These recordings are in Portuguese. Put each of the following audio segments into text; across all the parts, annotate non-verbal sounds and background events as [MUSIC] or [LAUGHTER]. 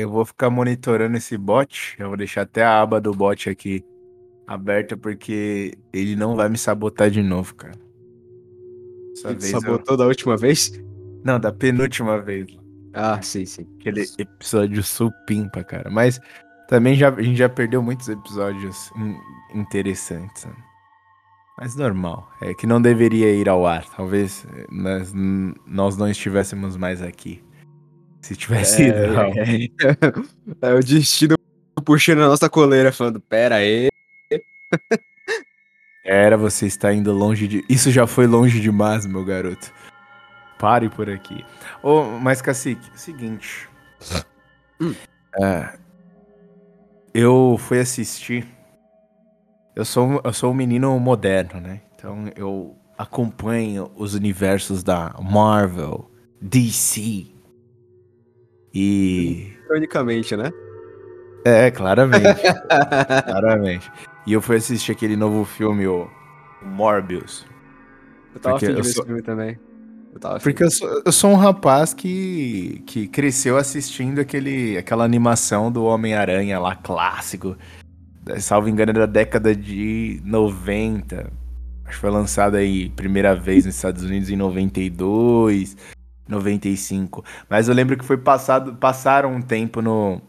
Eu vou ficar monitorando esse bot. Eu vou deixar até a aba do bot aqui aberta, porque ele não vai me sabotar de novo, cara. Essa vez sabotou eu... da última vez? Não, da penúltima vez. Ah, sim, sim. Aquele episódio supimpa, cara. Mas também já, a gente já perdeu muitos episódios interessantes. Né? Mas normal. É que não deveria ir ao ar. Talvez eh, nós, nós não estivéssemos mais aqui. Se tivesse é, ido. Não. É, é, o destino puxando a nossa coleira, falando: pera aí. Era, você está indo longe de. Isso já foi longe demais, meu garoto. Pare por aqui. Oh, mas, Cacique, seguinte. Hum. É, eu fui assistir. Eu sou, eu sou um menino moderno, né? Então eu acompanho os universos da Marvel, DC, e. Ironicamente, né? É, claramente. [LAUGHS] claramente. E eu fui assistir aquele novo filme, o Morbius. Eu tava afim de ver sou... esse filme também. Eu Porque eu sou, eu sou, um rapaz que, que cresceu assistindo aquele, aquela animação do Homem-Aranha lá, clássico. Salvo engano, da década de 90. Acho que foi lançado aí primeira vez nos Estados Unidos em 92. 95. Mas eu lembro que foi passado, passaram um tempo no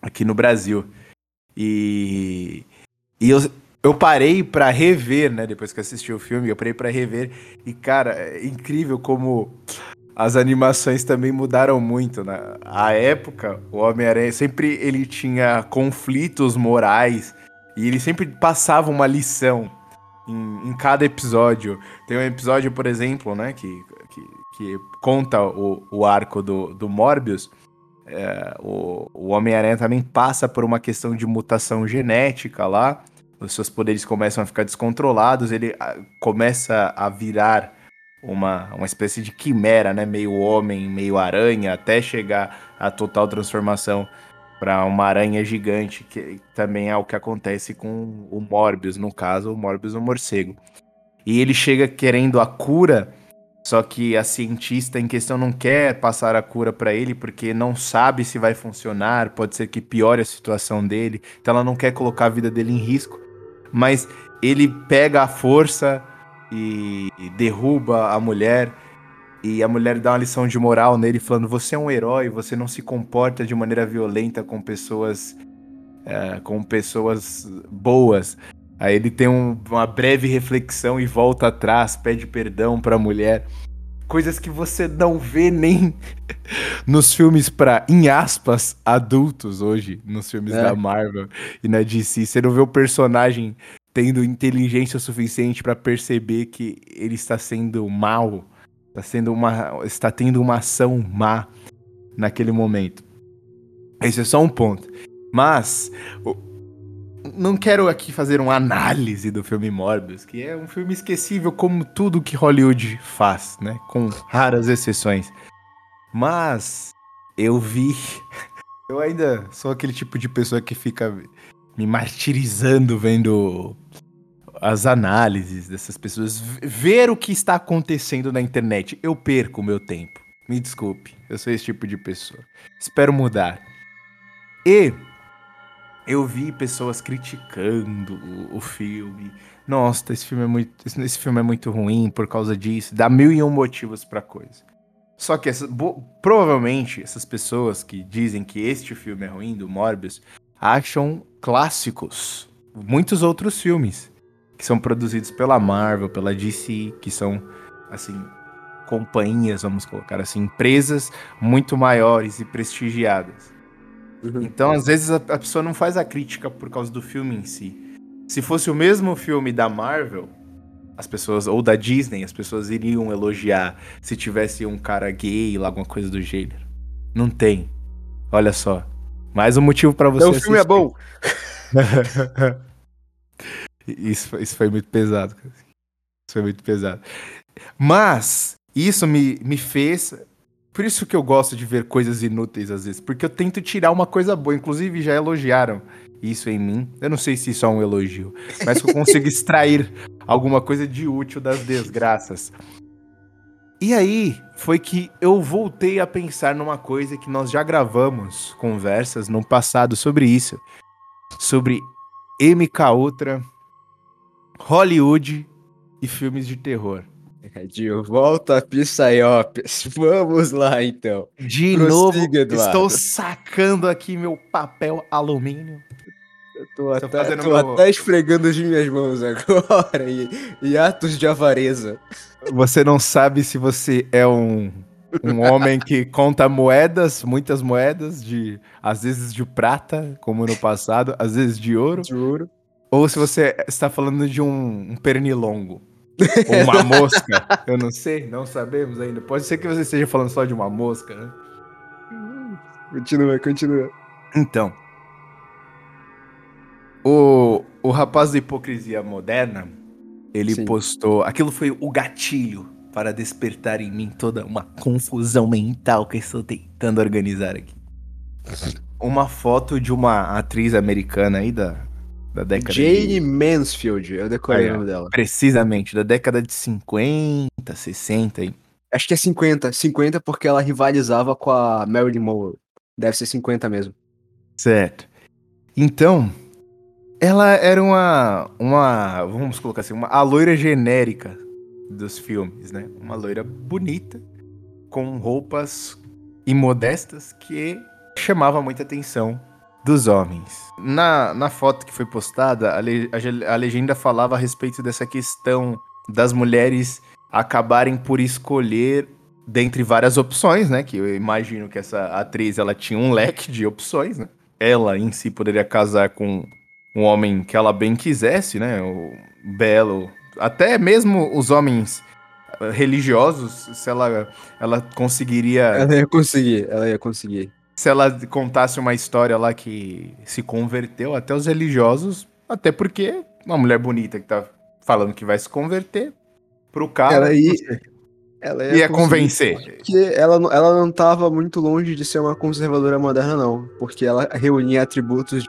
aqui no Brasil. E e eu, eu parei para rever, né, depois que assisti o filme, eu parei para rever e cara, é incrível como as animações também mudaram muito, né? A época, o Homem-Aranha sempre ele tinha conflitos morais e ele sempre passava uma lição em, em cada episódio. Tem um episódio, por exemplo, né, que que conta o, o arco do, do Morbius, é, o, o Homem-Aranha também passa por uma questão de mutação genética lá. Os seus poderes começam a ficar descontrolados, ele a, começa a virar uma, uma espécie de quimera, né? Meio homem, meio aranha, até chegar à total transformação para uma aranha gigante, que também é o que acontece com o Morbius, no caso, o Morbius o morcego. E ele chega querendo a cura só que a cientista em questão não quer passar a cura para ele porque não sabe se vai funcionar, pode ser que piore a situação dele, então ela não quer colocar a vida dele em risco. Mas ele pega a força e derruba a mulher e a mulher dá uma lição de moral nele falando: "Você é um herói, você não se comporta de maneira violenta com pessoas é, com pessoas boas. Aí ele tem um, uma breve reflexão e volta atrás, pede perdão pra mulher. Coisas que você não vê nem [LAUGHS] nos filmes pra, em aspas, adultos hoje, nos filmes é. da Marvel e na DC. Você não vê o personagem tendo inteligência suficiente para perceber que ele está sendo mal, está sendo uma, está tendo uma ação má naquele momento. Esse é só um ponto. Mas não quero aqui fazer uma análise do filme Morbius, que é um filme esquecível como tudo que Hollywood faz, né? Com raras exceções. Mas eu vi. [LAUGHS] Eu ainda sou aquele tipo de pessoa que fica me martirizando vendo as análises dessas pessoas, ver o que está acontecendo na internet. Eu perco o meu tempo. Me desculpe, eu sou esse tipo de pessoa. Espero mudar. E eu vi pessoas criticando o, o, filme. Nossa, esse filme é muito, esse filme é muito ruim por causa disso. Dá mil e um motivos para coisa. Só que essa, provavelmente essas pessoas que dizem que este filme é ruim do Morbius acham clássicos muitos outros filmes que são produzidos pela Marvel, pela DC, que são assim companhias, vamos colocar assim, empresas muito maiores e prestigiadas. Uhum. Então, às vezes, a, a pessoa não faz a crítica por causa do filme em si. Se fosse o mesmo filme da Marvel, as pessoas, ou da Disney, as pessoas iriam elogiar se tivesse um cara gay ou alguma coisa do gênero. Não tem. Olha só. Mais um motivo para você. Não, o filme é bom. [LAUGHS] isso, isso foi muito pesado. Isso foi muito pesado. Mas isso me, me fez por isso que eu gosto de ver coisas inúteis às vezes, porque eu tento tirar uma coisa boa. Inclusive, já elogiaram isso em mim. Eu não sei se isso é um elogio, mas que eu consigo [LAUGHS] extrair alguma coisa de útil das desgraças. E aí foi que eu voltei a pensar numa coisa que nós já gravamos conversas no passado sobre isso. Sobre MK Ultra, Hollywood e filmes de terror. [LAUGHS] Recadinho, volta a Pissaiopes. Vamos lá, então. De Prossiga, novo, Eduardo. estou sacando aqui meu papel alumínio. Eu tô, até, fazendo tô meu- até esfregando as minhas mãos [LAUGHS] agora e, e atos de avareza. Você não sabe se você é um, um homem que conta moedas, muitas moedas, de às vezes de prata, como no passado, às vezes de ouro, Juro. ou se você está falando de um, um pernilongo. Ou uma [LAUGHS] mosca. Eu não sei, não sabemos ainda. Pode ser que você esteja falando só de uma mosca, né? Continua, continua. Então. O, o rapaz da hipocrisia moderna, ele Sim. postou. Aquilo foi o gatilho para despertar em mim toda uma confusão mental que eu estou tentando organizar aqui. [LAUGHS] Uma foto de uma atriz americana aí da, da década Jane de, Mansfield, eu decorei Aí, o nome dela. Precisamente, da década de 50, 60 aí. Acho que é 50. 50 porque ela rivalizava com a Marilyn Monroe. Deve ser 50 mesmo. Certo. Então, ela era uma, uma, vamos colocar assim, uma, a loira genérica dos filmes, né? Uma loira bonita, com roupas imodestas que chamava muita atenção dos homens. Na, na foto que foi postada, a, le- a a legenda falava a respeito dessa questão das mulheres acabarem por escolher dentre várias opções, né? Que eu imagino que essa atriz ela tinha um leque de opções, né? Ela em si poderia casar com um homem que ela bem quisesse, né? O belo, até mesmo os homens eh, religiosos, se ela ela conseguiria, Ela ia conseguir, ela ia conseguir. Se ela contasse uma história lá que se converteu, até os religiosos, até porque uma mulher bonita que tá falando que vai se converter pro cara, Ela ia- Ela ia convencer. Porque ela, não- ela não tava muito longe de ser uma conservadora moderna, não. Porque ela reunia atributos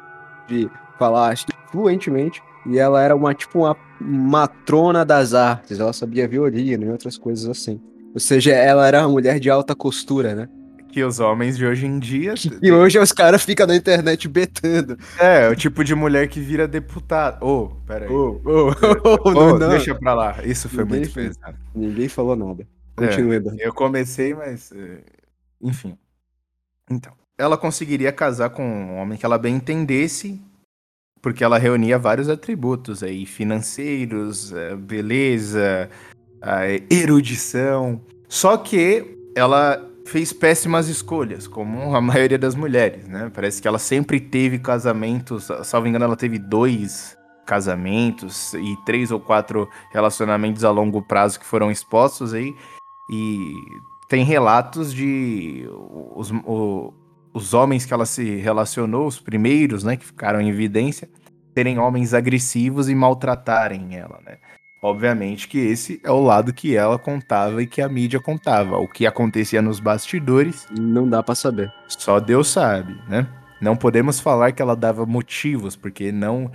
de, falar fluentemente. E ela era uma, tipo, uma matrona das artes. Ela sabia violino e outras coisas assim. Ou seja, ela era uma mulher de alta costura, né? Que os homens de hoje em dia E hoje os caras ficam na internet betando. É, o tipo de mulher que vira deputado. Ô, pera aí. Ô, ô, Ô, ô, não, não. Deixa pra lá. Isso foi Ninguém muito pesado. Ninguém falou nada. É. Continua, Eduardo. Eu comecei, mas. eh, Enfim. Então. Ela conseguiria casar com um homem que ela bem entendesse, porque ela reunia vários atributos aí, financeiros, eh, beleza, a erudição. Só que ela fez péssimas escolhas, como a [LAUGHS] maioria das mulheres, né? Parece que ela sempre teve casamentos, salvo engano, ela teve dois casamentos e três ou quatro relacionamentos a longo prazo que foram expostos aí. E tem relatos de os, o- os homens que ela se relacionou, os primeiros, né, que ficaram em evidência, serem homens agressivos e maltratarem ela, né? Obviamente que esse é o lado que ela contava e que a mídia contava. O que acontecia nos bastidores, Não dá pra saber. só Deus sabe, né? Não podemos falar que ela dava motivos, porque não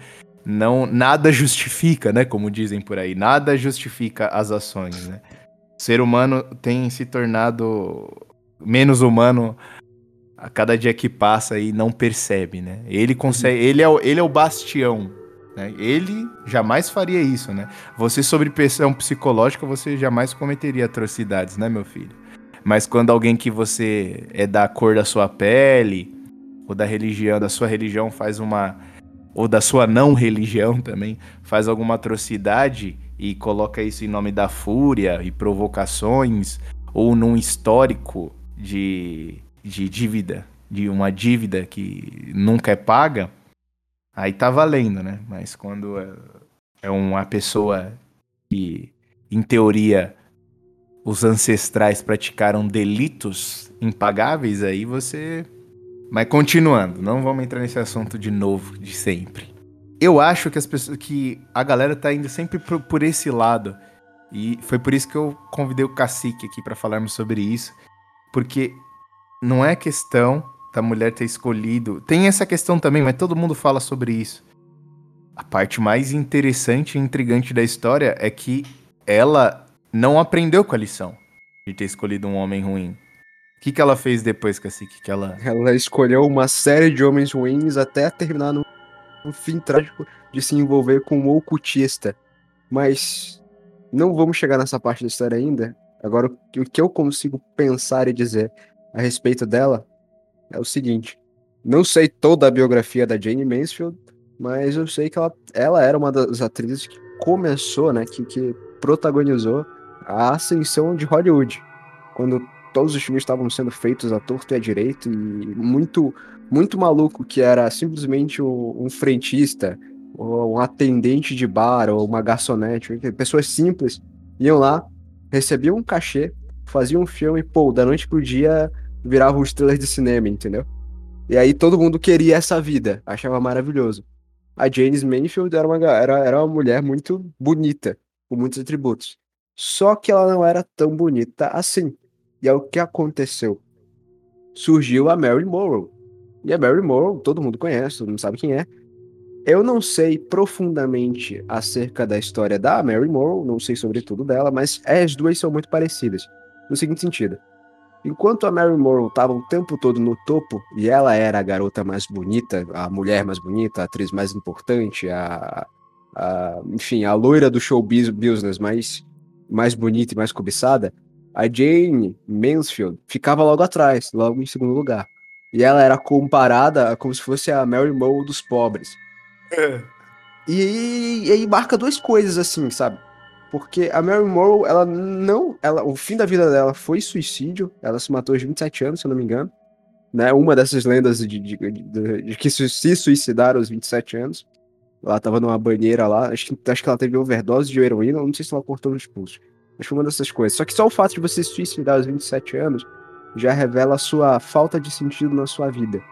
não nada justifica, né, como dizem por aí, nada justifica as ações, né? O ser humano tem se tornado menos humano a cada dia que passa e não percebe, né? Ele consegue, ele é o, ele é o bastião, né? Ele jamais faria isso, né? Você sob pressão psicológica, você jamais cometeria atrocidades, né, meu filho? Mas quando alguém que você é da cor da sua pele, ou da religião, da sua religião faz uma. Ou da sua não religião também, faz alguma atrocidade e coloca isso em nome da fúria e provocações, ou num histórico de, de dívida, de uma dívida que nunca é paga, aí tá valendo, né? Mas quando é, é uma pessoa que, em teoria, os ancestrais praticaram delitos impagáveis, aí você. Mas continuando, não vamos entrar nesse assunto de novo, de sempre. Eu acho que as pessoas. que a galera tá indo sempre por, por esse lado. E foi por isso que eu convidei o cacique aqui pra falarmos sobre isso. Porque não é questão da mulher ter escolhido. Tem essa questão também, mas todo mundo fala sobre isso. A parte mais interessante e intrigante da história é que ela não aprendeu com a lição. de ter escolhido um homem ruim. O que, que ela fez depois, Cacique? Que ela... ela escolheu uma série de homens ruins até terminar no, no fim trágico de se envolver com um ocultista. Mas não vamos chegar nessa parte da história ainda. Agora, o que eu consigo pensar e dizer a respeito dela é o seguinte: não sei toda a biografia da Jane Mansfield, mas eu sei que ela, ela era uma das atrizes que começou, né, que, que protagonizou a ascensão de Hollywood, quando todos os filmes estavam sendo feitos à torto e à direito e muito muito maluco que era simplesmente um, um frentista ou um atendente de bar ou uma garçonete, pessoas simples iam lá, recebiam um cachê, faziam um filme, pô, da noite pro dia viravam estrelas de cinema, entendeu? E aí todo mundo queria essa vida, achava maravilhoso. A James Mayfield era uma, era, era uma mulher muito bonita, com muitos atributos. Só que ela não era tão bonita assim. E é o que aconteceu. Surgiu a Mary Morrow. E a Mary Morrow, todo mundo conhece, todo mundo sabe quem é. Eu não sei profundamente acerca da história da Mary Morrow, não sei sobre tudo dela, mas as duas são muito parecidas. No seguinte sentido: Enquanto a Mary Morrow estava o tempo todo no topo, e ela era a garota mais bonita, a mulher mais bonita, a atriz mais importante, a, a enfim, a loira do show business mais, mais bonita e mais cobiçada, a Jane Mansfield ficava logo atrás, logo em segundo lugar. E ela era comparada como se fosse a Mary Morrow dos pobres. É. E, e aí marca duas coisas assim, sabe? Porque a Mary Morrow, ela não. Ela, o fim da vida dela foi suicídio. Ela se matou aos 27 anos, se eu não me engano. Né? Uma dessas lendas de, de, de, de que se, suicidaram aos 27 anos. Ela tava numa banheira lá. Acho que, acho que ela teve overdose de heroína. Não sei se ela cortou nos pulsos. Mas foi uma dessas coisas. Só que só o fato de você se suicidar aos 27 anos já revela a sua falta de sentido na sua vida.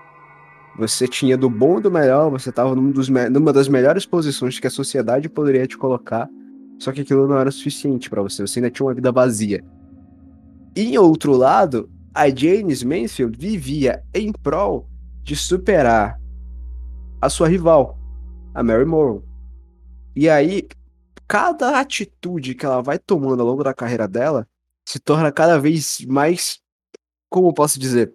Você tinha do bom e do melhor, você estava num numa das melhores posições que a sociedade poderia te colocar, só que aquilo não era suficiente para você, você ainda tinha uma vida vazia. Em outro lado, a James Mansfield vivia em prol de superar a sua rival, a Mary Morrow. E aí, cada atitude que ela vai tomando ao longo da carreira dela se torna cada vez mais, como posso dizer,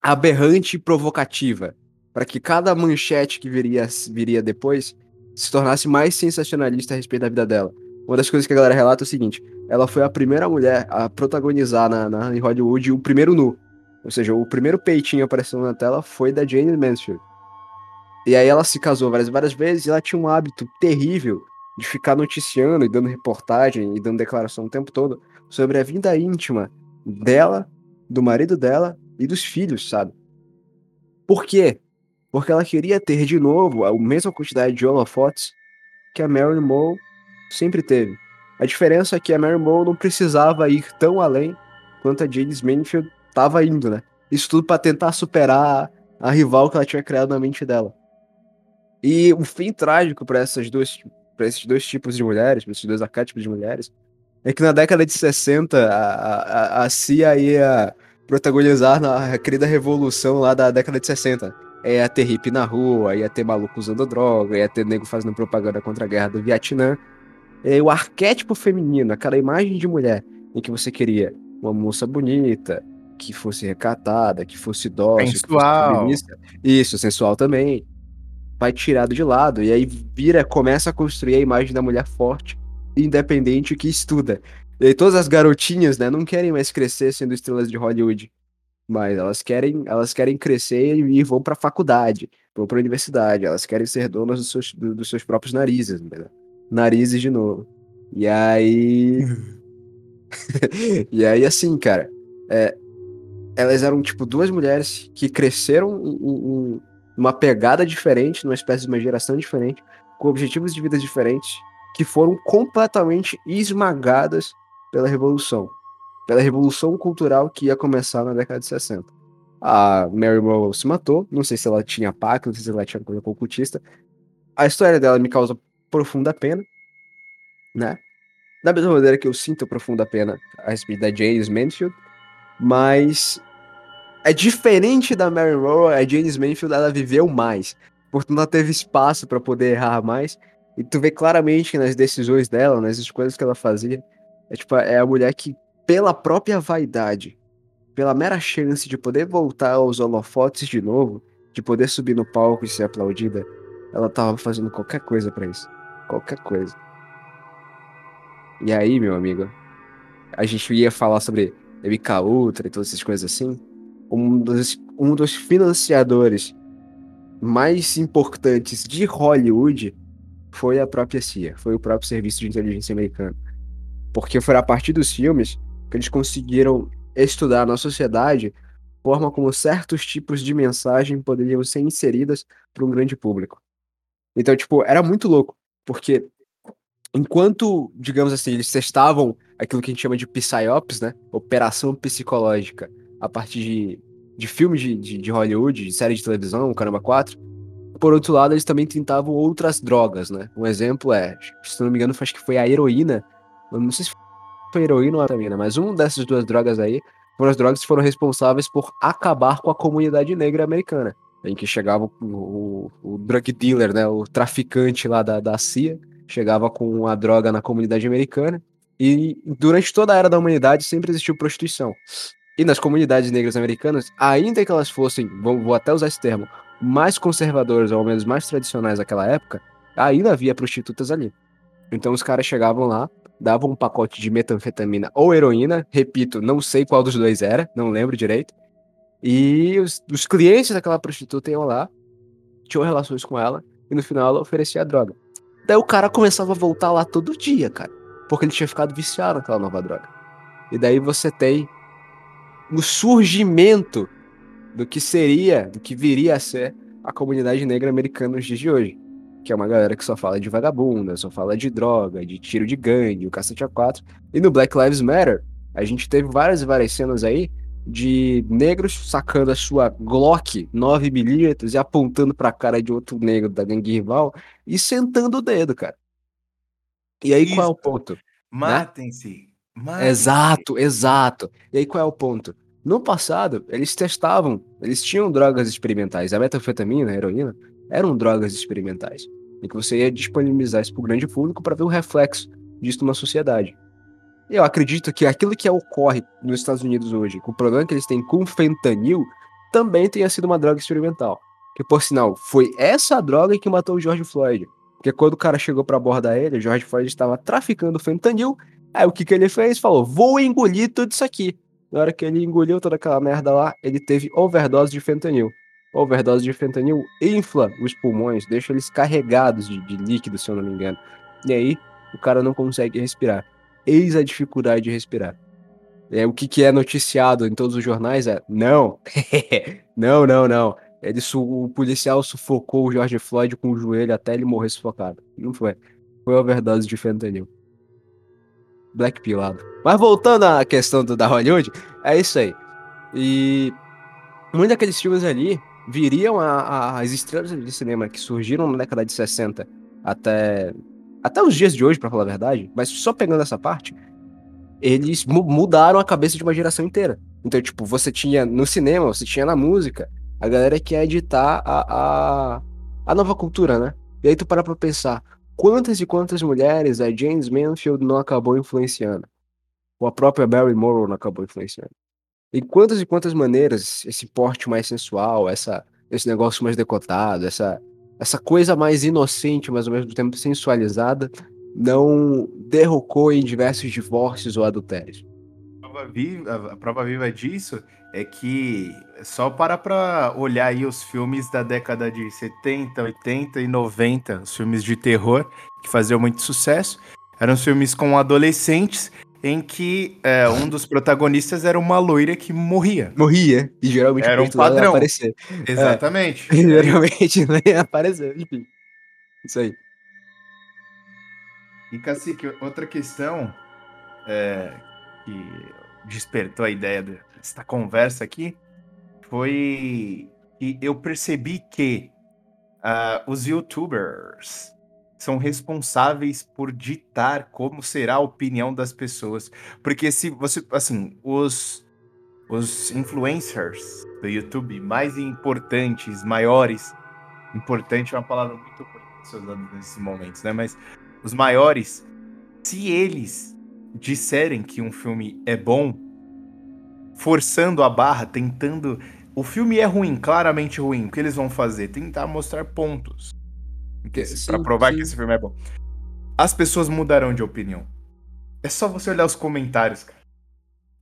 aberrante e provocativa, para que cada manchete que viria, viria depois se tornasse mais sensacionalista a respeito da vida dela. Uma das coisas que a galera relata é o seguinte: ela foi a primeira mulher a protagonizar na, na, em Hollywood o primeiro nu. Ou seja, o primeiro peitinho aparecendo na tela foi da Jane Mansfield. E aí ela se casou várias, várias vezes e ela tinha um hábito terrível de ficar noticiando e dando reportagem e dando declaração o tempo todo sobre a vida íntima dela, do marido dela e dos filhos, sabe? Por quê? Porque ela queria ter de novo a mesma quantidade de holofotes que a Marilyn Monroe sempre teve. A diferença é que a Mary Monroe não precisava ir tão além quanto a James Mansfield estava indo, né? Isso tudo para tentar superar a rival que ela tinha criado na mente dela. E o fim trágico para essas duas para esses dois tipos de mulheres, para esses dois arquétipos de mulheres, é que na década de 60 a, a, a CIA ia protagonizar na querida revolução lá da década de 60. Ia ter hippie na rua, ia ter maluco usando droga, ia ter nego fazendo propaganda contra a guerra do Vietnã é, o arquétipo feminino, aquela imagem de mulher em que você queria uma moça bonita, que fosse recatada, que fosse dócil, sensual. Que fosse Isso, sensual também. Vai tirado de lado. E aí vira, começa a construir a imagem da mulher forte, independente que estuda. E aí todas as garotinhas, né, não querem mais crescer sendo estrelas de Hollywood. Mas elas querem, elas querem crescer e vão pra faculdade, vão pra universidade. Elas querem ser donas dos seus, dos seus próprios narizes, entendeu? Narizes de novo. E aí. [LAUGHS] e aí, assim, cara. É, elas eram, tipo, duas mulheres que cresceram em, em, uma pegada diferente, numa espécie de uma geração diferente, com objetivos de vida diferentes, que foram completamente esmagadas pela Revolução. Pela Revolução Cultural que ia começar na década de 60. A Mary Monroe se matou, não sei se ela tinha pacto, não sei se ela tinha coisa ocultista. A história dela me causa profunda pena, né? Da mesma maneira que eu sinto profunda pena a respeito da James Mansfield, mas é diferente da Mary Monroe, a James Mansfield ela viveu mais, portanto ela teve espaço para poder errar mais, e tu vê claramente nas decisões dela, nas escolhas que ela fazia, é tipo, é a mulher que pela própria vaidade, pela mera chance de poder voltar aos holofotes de novo, de poder subir no palco e ser aplaudida, ela tava fazendo qualquer coisa para isso. Qualquer coisa. E aí, meu amigo, a gente ia falar sobre MK Ultra e todas essas coisas assim. Um dos, um dos financiadores mais importantes de Hollywood foi a própria CIA, foi o próprio Serviço de Inteligência Americano. Porque foi a partir dos filmes que eles conseguiram estudar na sociedade forma como certos tipos de mensagem poderiam ser inseridas para um grande público. Então, tipo, era muito louco, porque enquanto, digamos assim, eles testavam aquilo que a gente chama de PSYOPs, né? Operação psicológica, a partir de, de filmes de, de, de Hollywood, de série de televisão, Caramba 4. Por outro lado, eles também tentavam outras drogas, né? Um exemplo é, se não me engano, acho que foi a heroína. não sei se foi heroína ou a vitamina, mas uma dessas duas drogas aí foram as drogas que foram responsáveis por acabar com a comunidade negra americana. Em que chegava o, o, o drug dealer, né? O traficante lá da, da CIA, chegava com a droga na comunidade americana. E durante toda a era da humanidade sempre existiu prostituição. E nas comunidades negras americanas, ainda que elas fossem, vou, vou até usar esse termo, mais conservadoras, ou ao menos mais tradicionais naquela época, ainda havia prostitutas ali. Então os caras chegavam lá, davam um pacote de metanfetamina ou heroína, repito, não sei qual dos dois era, não lembro direito. E os, os clientes daquela prostituta iam lá, tinham relações com ela, e no final ela oferecia a droga. Daí o cara começava a voltar lá todo dia, cara, porque ele tinha ficado viciado naquela nova droga. E daí você tem o surgimento do que seria, do que viria a ser a comunidade negra americana nos dias de hoje. Que é uma galera que só fala de vagabunda, só fala de droga, de tiro de gangue, o cacete a quatro. E no Black Lives Matter, a gente teve várias e várias cenas aí de negros sacando a sua Glock 9mm e apontando pra cara de outro negro da gangue rival e sentando o dedo, cara. E aí Isso. qual é o ponto? Matem-se. Né? Exato, exato. E aí qual é o ponto? No passado, eles testavam, eles tinham drogas experimentais. A metanfetamina, a heroína, eram drogas experimentais. E que você ia disponibilizar isso para o grande público para ver o reflexo disso numa sociedade. Eu acredito que aquilo que ocorre nos Estados Unidos hoje, com o problema que eles têm com fentanil, também tenha sido uma droga experimental. Que, por sinal, foi essa droga que matou o George Floyd. Porque quando o cara chegou para abordar ele, o George Floyd estava traficando fentanil. Aí o que, que ele fez? Falou: vou engolir tudo isso aqui. Na hora que ele engoliu toda aquela merda lá, ele teve overdose de fentanil. Overdose de fentanil infla os pulmões, deixa eles carregados de, de líquido, se eu não me engano. E aí, o cara não consegue respirar. Eis a dificuldade de respirar. É, o que, que é noticiado em todos os jornais é: não, [LAUGHS] não, não, não. Ele, o policial sufocou o George Floyd com o joelho até ele morrer sufocado. Não foi. Foi overdose de fentanil. Black Pilado. Mas voltando à questão do, da Hollywood, é isso aí. E muitos daqueles filmes ali viriam a, a, as estrelas de cinema que surgiram na década de 60 até, até os dias de hoje, para falar a verdade, mas só pegando essa parte, eles mudaram a cabeça de uma geração inteira. Então, tipo, você tinha no cinema, você tinha na música, a galera que ia editar a, a, a nova cultura, né? E aí tu para pra pensar, quantas e quantas mulheres a James Manfield não acabou influenciando? Ou a própria Barry Morrow não acabou influenciando? Em quantas e quantas maneiras esse porte mais sensual, essa, esse negócio mais decotado, essa, essa coisa mais inocente, mas ao mesmo tempo sensualizada, não derrocou em diversos divórcios ou adultérios? A prova viva, a prova viva disso é que só para para olhar aí os filmes da década de 70, 80 e 90, os filmes de terror que faziam muito sucesso, eram filmes com adolescentes em que é, um dos protagonistas era uma loira que morria. Morria, e geralmente era um padrão. Ia aparecer. Exatamente. É, [LAUGHS] geralmente não ia aparecer, enfim. Isso aí. E Cacique, outra questão é, que despertou a ideia desta conversa aqui foi que eu percebi que uh, os youtubers são responsáveis por ditar como será a opinião das pessoas. Porque se você, assim, os os influencers do YouTube mais importantes, maiores, importante é uma palavra muito ruim usando nesses momentos, né? Mas os maiores, se eles disserem que um filme é bom, forçando a barra, tentando. O filme é ruim, claramente ruim. O que eles vão fazer? Tentar mostrar pontos. Para provar sim. que esse filme é bom. As pessoas mudarão de opinião. É só você olhar os comentários, cara.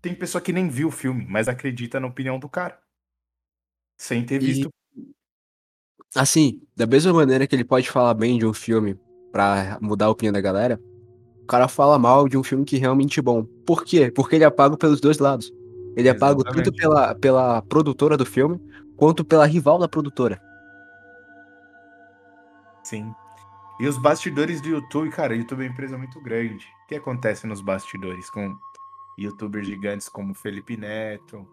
Tem pessoa que nem viu o filme, mas acredita na opinião do cara. Sem ter visto. E, assim, da mesma maneira que ele pode falar bem de um filme pra mudar a opinião da galera, o cara fala mal de um filme que é realmente é bom. Por quê? Porque ele é pago pelos dois lados. Ele é pago tanto pela, pela produtora do filme, quanto pela rival da produtora. Sim. E os bastidores do YouTube, cara, o YouTube é uma empresa muito grande. O que acontece nos bastidores com youtubers gigantes como Felipe Neto,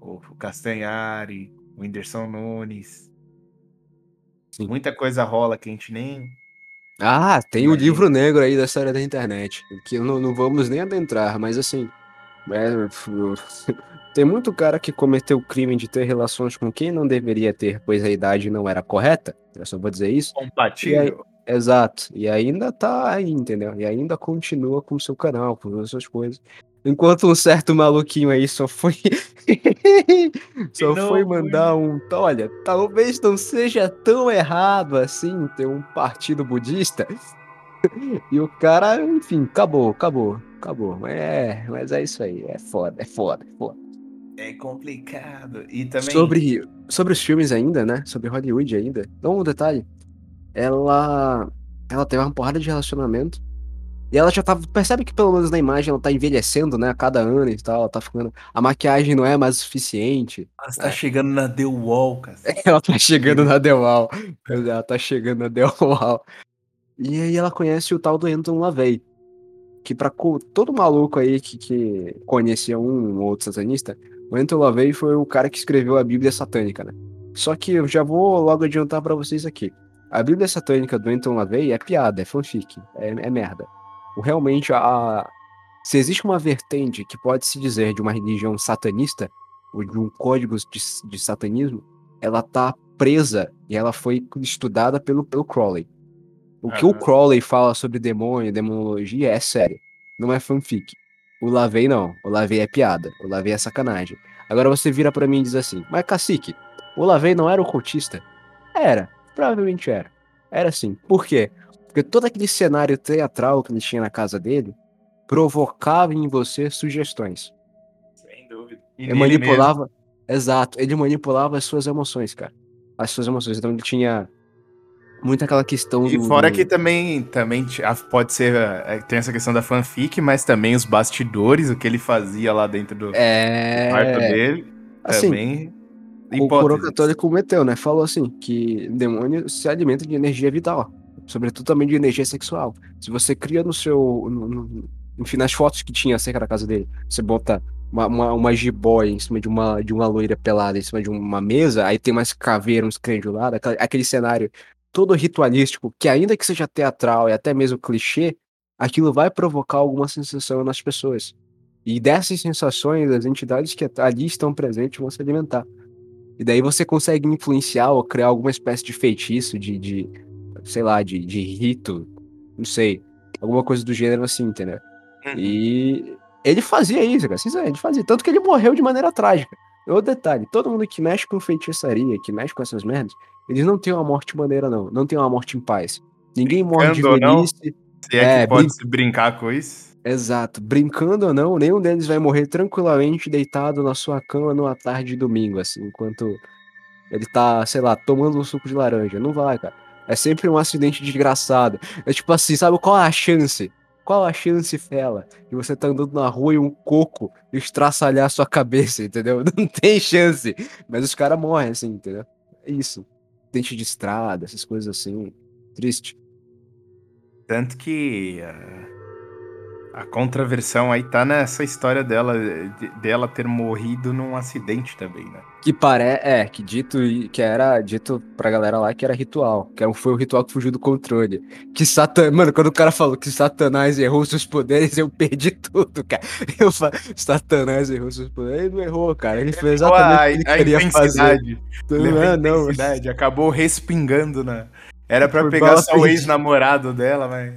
o Castanhari, o Whindersson Nunes. Sim. Muita coisa rola que a gente nem. Ah, tem o um livro negro aí da história da internet, que não, não vamos nem adentrar, mas assim. É, tem muito cara que cometeu o crime de ter relações com quem não deveria ter, pois a idade não era correta. Eu só vou dizer isso. Compatível. Exato. E ainda tá aí, entendeu? E ainda continua com o seu canal, com as suas coisas. Enquanto um certo maluquinho aí só foi. [LAUGHS] só foi mandar um. Olha, talvez não seja tão errado assim ter um partido budista. [LAUGHS] e o cara, enfim, acabou, acabou, acabou. É, mas é isso aí. É foda, é foda, é foda. É complicado. E também. Sobre, sobre os filmes ainda, né? Sobre Hollywood ainda. Dá um detalhe ela ela teve uma porrada de relacionamento. E ela já tá. Percebe que pelo menos na imagem ela tá envelhecendo, né? A cada ano e tal. Ela tá ficando. A maquiagem não é mais suficiente. Ela tá é. chegando na The Wall, cara. [LAUGHS] ela tá chegando na The Wall. Ela tá chegando na The Wall. E aí ela conhece o tal do Anton LaVey. Que pra todo maluco aí que, que conhecia um ou outro satanista, o Anton LaVey foi o cara que escreveu a Bíblia satânica, né? Só que eu já vou logo adiantar para vocês aqui. A Bíblia Satânica do Anton LaVey é piada, é fanfic, é, é merda. O, realmente, a, se existe uma vertente que pode se dizer de uma religião satanista, ou de um código de, de satanismo, ela tá presa e ela foi estudada pelo, pelo Crowley. O que o Crowley fala sobre demônio, demonologia é sério, não é fanfic. O Lavei não, o Lavei é piada, o Lavei é sacanagem. Agora você vira para mim e diz assim, mas cacique, o Lavei não era ocultista? Era, Provavelmente era. Era assim. Por quê? Porque todo aquele cenário teatral que ele tinha na casa dele provocava em você sugestões. Sem dúvida. E ele manipulava. Mesmo. Exato. Ele manipulava as suas emoções, cara. As suas emoções. Então ele tinha muito aquela questão e do, fora que também também pode ser é, tem essa questão da fanfic mas também os bastidores o que ele fazia lá dentro do, é... do quarto dele assim, também o coro católico meteu, né? Falou assim, que demônio se alimenta de energia vital, sobretudo também de energia sexual. Se você cria no seu... No, no, enfim, nas fotos que tinha acerca da casa dele, você bota uma, uma, uma jiboia em cima de uma, de uma loira pelada, em cima de uma mesa, aí tem mais caveira, uns crentes lá, aquele cenário todo ritualístico, que ainda que seja teatral e até mesmo clichê, aquilo vai provocar alguma sensação nas pessoas. E dessas sensações, as entidades que ali estão presentes vão se alimentar. E daí você consegue influenciar ou criar alguma espécie de feitiço, de, de sei lá, de, de rito, não sei, alguma coisa do gênero assim, entendeu? Uhum. E ele fazia isso, cara, ele fazia. Tanto que ele morreu de maneira trágica. Outro detalhe, todo mundo que mexe com feitiçaria, que mexe com essas merdas, eles não têm uma morte maneira, não. Não tem uma morte em paz. Ninguém morre de velhice. Se é, é que pode brin... brincar com isso. Exato. Brincando ou não, nenhum deles vai morrer tranquilamente deitado na sua cama numa tarde de domingo, assim, enquanto ele tá, sei lá, tomando um suco de laranja. Não vai, cara. É sempre um acidente desgraçado. É tipo assim, sabe qual é a chance? Qual a chance, Fela, de você tá andando na rua e um coco estraçalhar a sua cabeça, entendeu? [LAUGHS] Não tem chance. Mas os caras morrem, assim, entendeu? É isso. Dente de estrada, essas coisas assim. Triste. Tanto que. Uh a contraversão aí tá nessa história dela, de, dela ter morrido num acidente também, né? Que parece, é, que dito que era dito pra galera lá que era ritual, que foi o ritual que fugiu do controle. Que Satan, mano, quando o cara falou que Satanás errou seus poderes, eu perdi tudo, cara. [LAUGHS] Eu falo, Satanás errou seus poderes, ele não errou, cara. Ele fez exatamente o que ele queria fazer. Não é, não. Acabou respingando na. Era para pegar só o ex-namorado dela, mas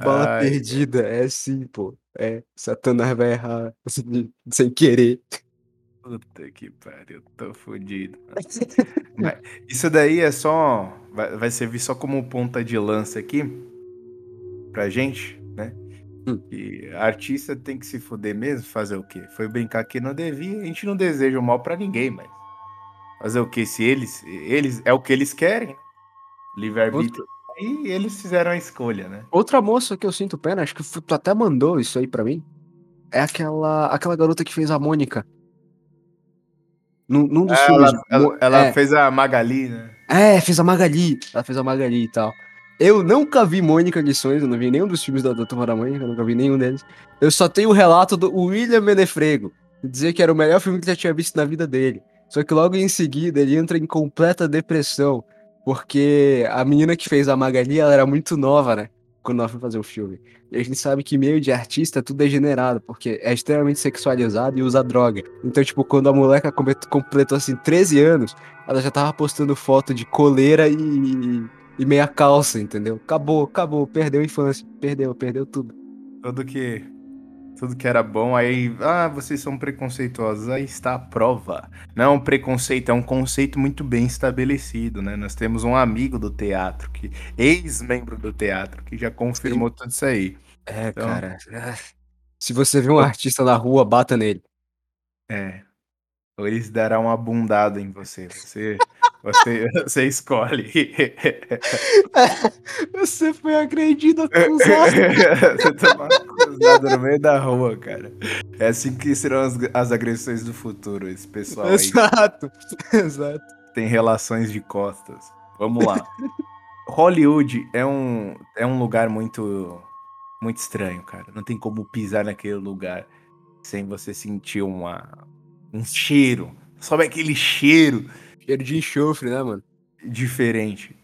Bala Ai, perdida, é sim, pô. É, Satanás vai errar [LAUGHS] assim, sem querer. puta que pariu, tô. [LAUGHS] Mas isso daí é só. Vai, vai servir só como ponta de lança aqui pra gente, né? Hum. E artista tem que se fuder mesmo, fazer o quê? Foi brincar que não devia, a gente não deseja o mal pra ninguém, mas. Fazer o quê? Se eles. Eles. É o que eles querem, né? Livre-arbítrio. E eles fizeram a escolha, né? Outra moça que eu sinto pena, acho que tu até mandou isso aí pra mim. É aquela, aquela garota que fez a Mônica. Num, num dos Ah, filmes. ela, ela- ela é, fez a Magali, né? é, fez a Magali. Ela fez a Magali e tal. Eu nunca vi Mônica Lições, eu não vi nenhum dos filmes da, da Turma da Mônica, eu nunca vi nenhum deles. Eu só tenho o relato do William Menefrego, dizer que era o melhor filme que ele já tinha visto na vida dele. Só que logo em seguida ele entra em completa depressão, porque a menina que fez a Magali, ela era muito nova, né? Quando ela foi fazer o filme. E a gente sabe que meio de artista é tudo degenerado, porque é extremamente sexualizado e usa droga. Então, tipo, quando a moleca completou assim 13 anos, ela já tava postando foto de coleira e, e meia calça, entendeu? Acabou, acabou, perdeu a infância, perdeu, perdeu tudo. Tudo que. Tudo que era bom, aí. Ah, vocês são preconceituosos. Aí está a prova. Não é um preconceito, é um conceito muito bem estabelecido, né? Nós temos um amigo do teatro, que ex-membro do teatro, que já confirmou tudo isso aí. É, Então- cara. ah, Se você vê um artista na rua, bata nele. É. Ou eles darão uma bundada em você. Você, você, [LAUGHS] você escolhe. [LAUGHS] Você foi agredido, acusado. [LAUGHS] você toma acusado no meio da rua, cara. É assim que serão as, as agressões do futuro, esse pessoal aí. Exato, exato. tem relações de costas. Vamos lá. Hollywood é um, é um lugar muito muito estranho, cara. Não tem como pisar naquele lugar sem você sentir uma, um cheiro. Sobe aquele cheiro Cheiro de enxofre, né, mano? diferente.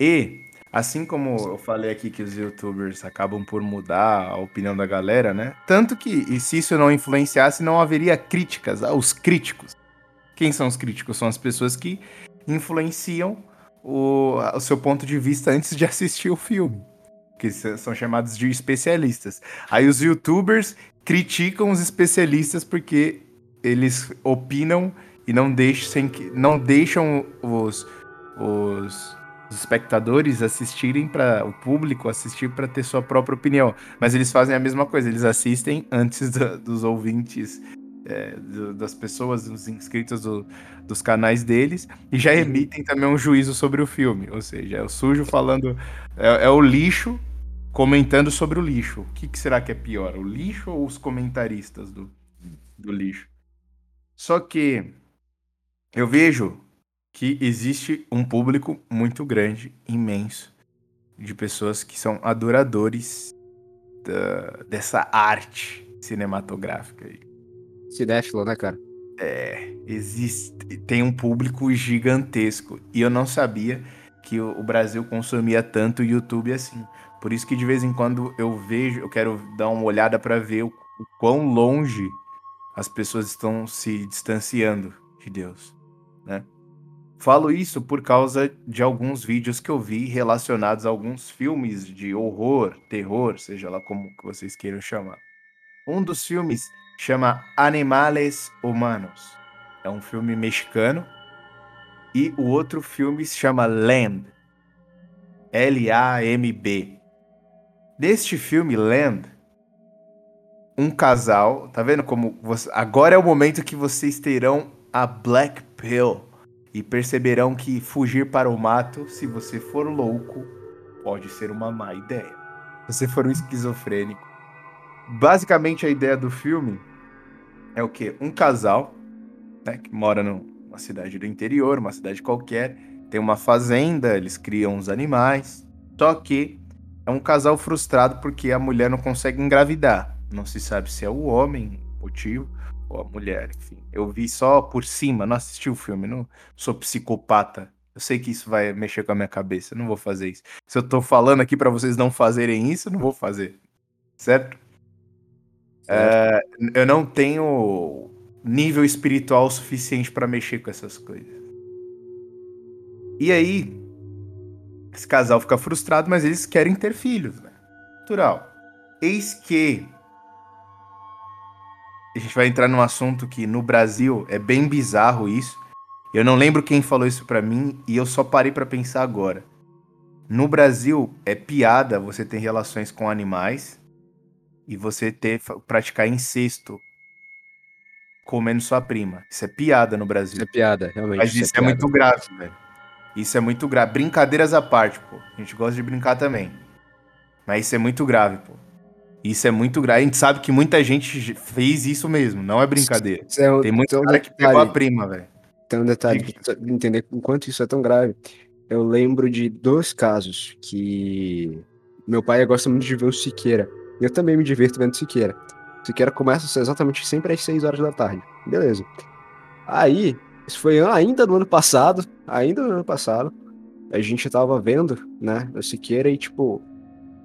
E, assim como eu falei aqui que os youtubers acabam por mudar a opinião da galera, né? Tanto que, e se isso não influenciasse, não haveria críticas aos críticos. Quem são os críticos? São as pessoas que influenciam o, o seu ponto de vista antes de assistir o filme. Que são chamados de especialistas. Aí os youtubers criticam os especialistas porque eles opinam e não deixam, não deixam os, os, os espectadores assistirem para o público assistir para ter sua própria opinião. Mas eles fazem a mesma coisa, eles assistem antes da- dos ouvintes, é, do- das pessoas, dos inscritos do- dos canais deles, e já emitem também um juízo sobre o filme. Ou seja, é o sujo falando. É, é o lixo comentando sobre o lixo. O que, que será que é pior, o lixo ou os comentaristas do, do lixo? Só que eu vejo que existe um público muito grande, imenso, de pessoas que são adoradores da- dessa arte cinematográfica aí. Cinéfilo, né, cara? Existe, tem um público gigantesco e eu não sabia que o, o Brasil consumia tanto YouTube assim. Por isso que de vez em quando eu vejo, eu quero dar uma olhada para ver o, o quão longe as pessoas estão se distanciando de Deus, né? Falo isso por causa de alguns vídeos que eu vi relacionados a alguns filmes de horror, terror, seja lá como vocês queiram chamar. Um dos filmes chama Animales Humanos. É um filme mexicano. E o outro filme se chama Land. L-A-M-B. Neste filme, Land, um casal. Tá vendo como. você- agora é o momento que vocês terão a Black Pill. E perceberão que fugir para o mato, se você for louco, pode ser uma má ideia. Se você for um esquizofrênico. Basicamente, a ideia do filme é o quê? Um casal né, que mora numa cidade do interior, uma cidade qualquer, tem uma fazenda, eles criam uns animais. Só que é um casal frustrado porque a mulher não consegue engravidar. Não se sabe se é o homem o motivo ou a mulher, enfim. Eu vi só por cima, não assisti o filme, não sou psicopata. Eu sei que isso vai mexer com a minha cabeça, não vou fazer isso. Se eu tô falando aqui pra vocês não fazerem isso, não vou fazer. Certo? É, eu não tenho nível espiritual suficiente pra mexer com essas coisas. E aí, esse casal fica frustrado, mas eles querem ter filhos, né? natural. Eis que a gente vai entrar num assunto que no Brasil é bem bizarro isso. Eu não lembro quem falou isso para mim e eu só parei para pensar agora. No Brasil é piada você ter relações com animais e você ter praticar incesto comendo sua prima. Isso é piada no Brasil. Isso é piada, realmente. Mas isso, isso é, é muito grave, velho. Isso é muito grave. Brincadeiras à parte, pô. A gente gosta de brincar também. Mas isso é muito grave, pô. Isso é muito grave. A gente sabe que muita gente fez isso mesmo, não é brincadeira. É, tem muito cara que pegou a prima, velho. Tem um detalhe, pra entender enquanto isso é tão grave. Eu lembro de dois casos que meu pai gosta muito de ver o Siqueira. Eu também me divirto vendo Siqueira. Siqueira começa exatamente sempre às 6 horas da tarde. Beleza. Aí, isso foi ainda no ano passado, ainda no ano passado, a gente tava vendo, né, o Siqueira e, tipo,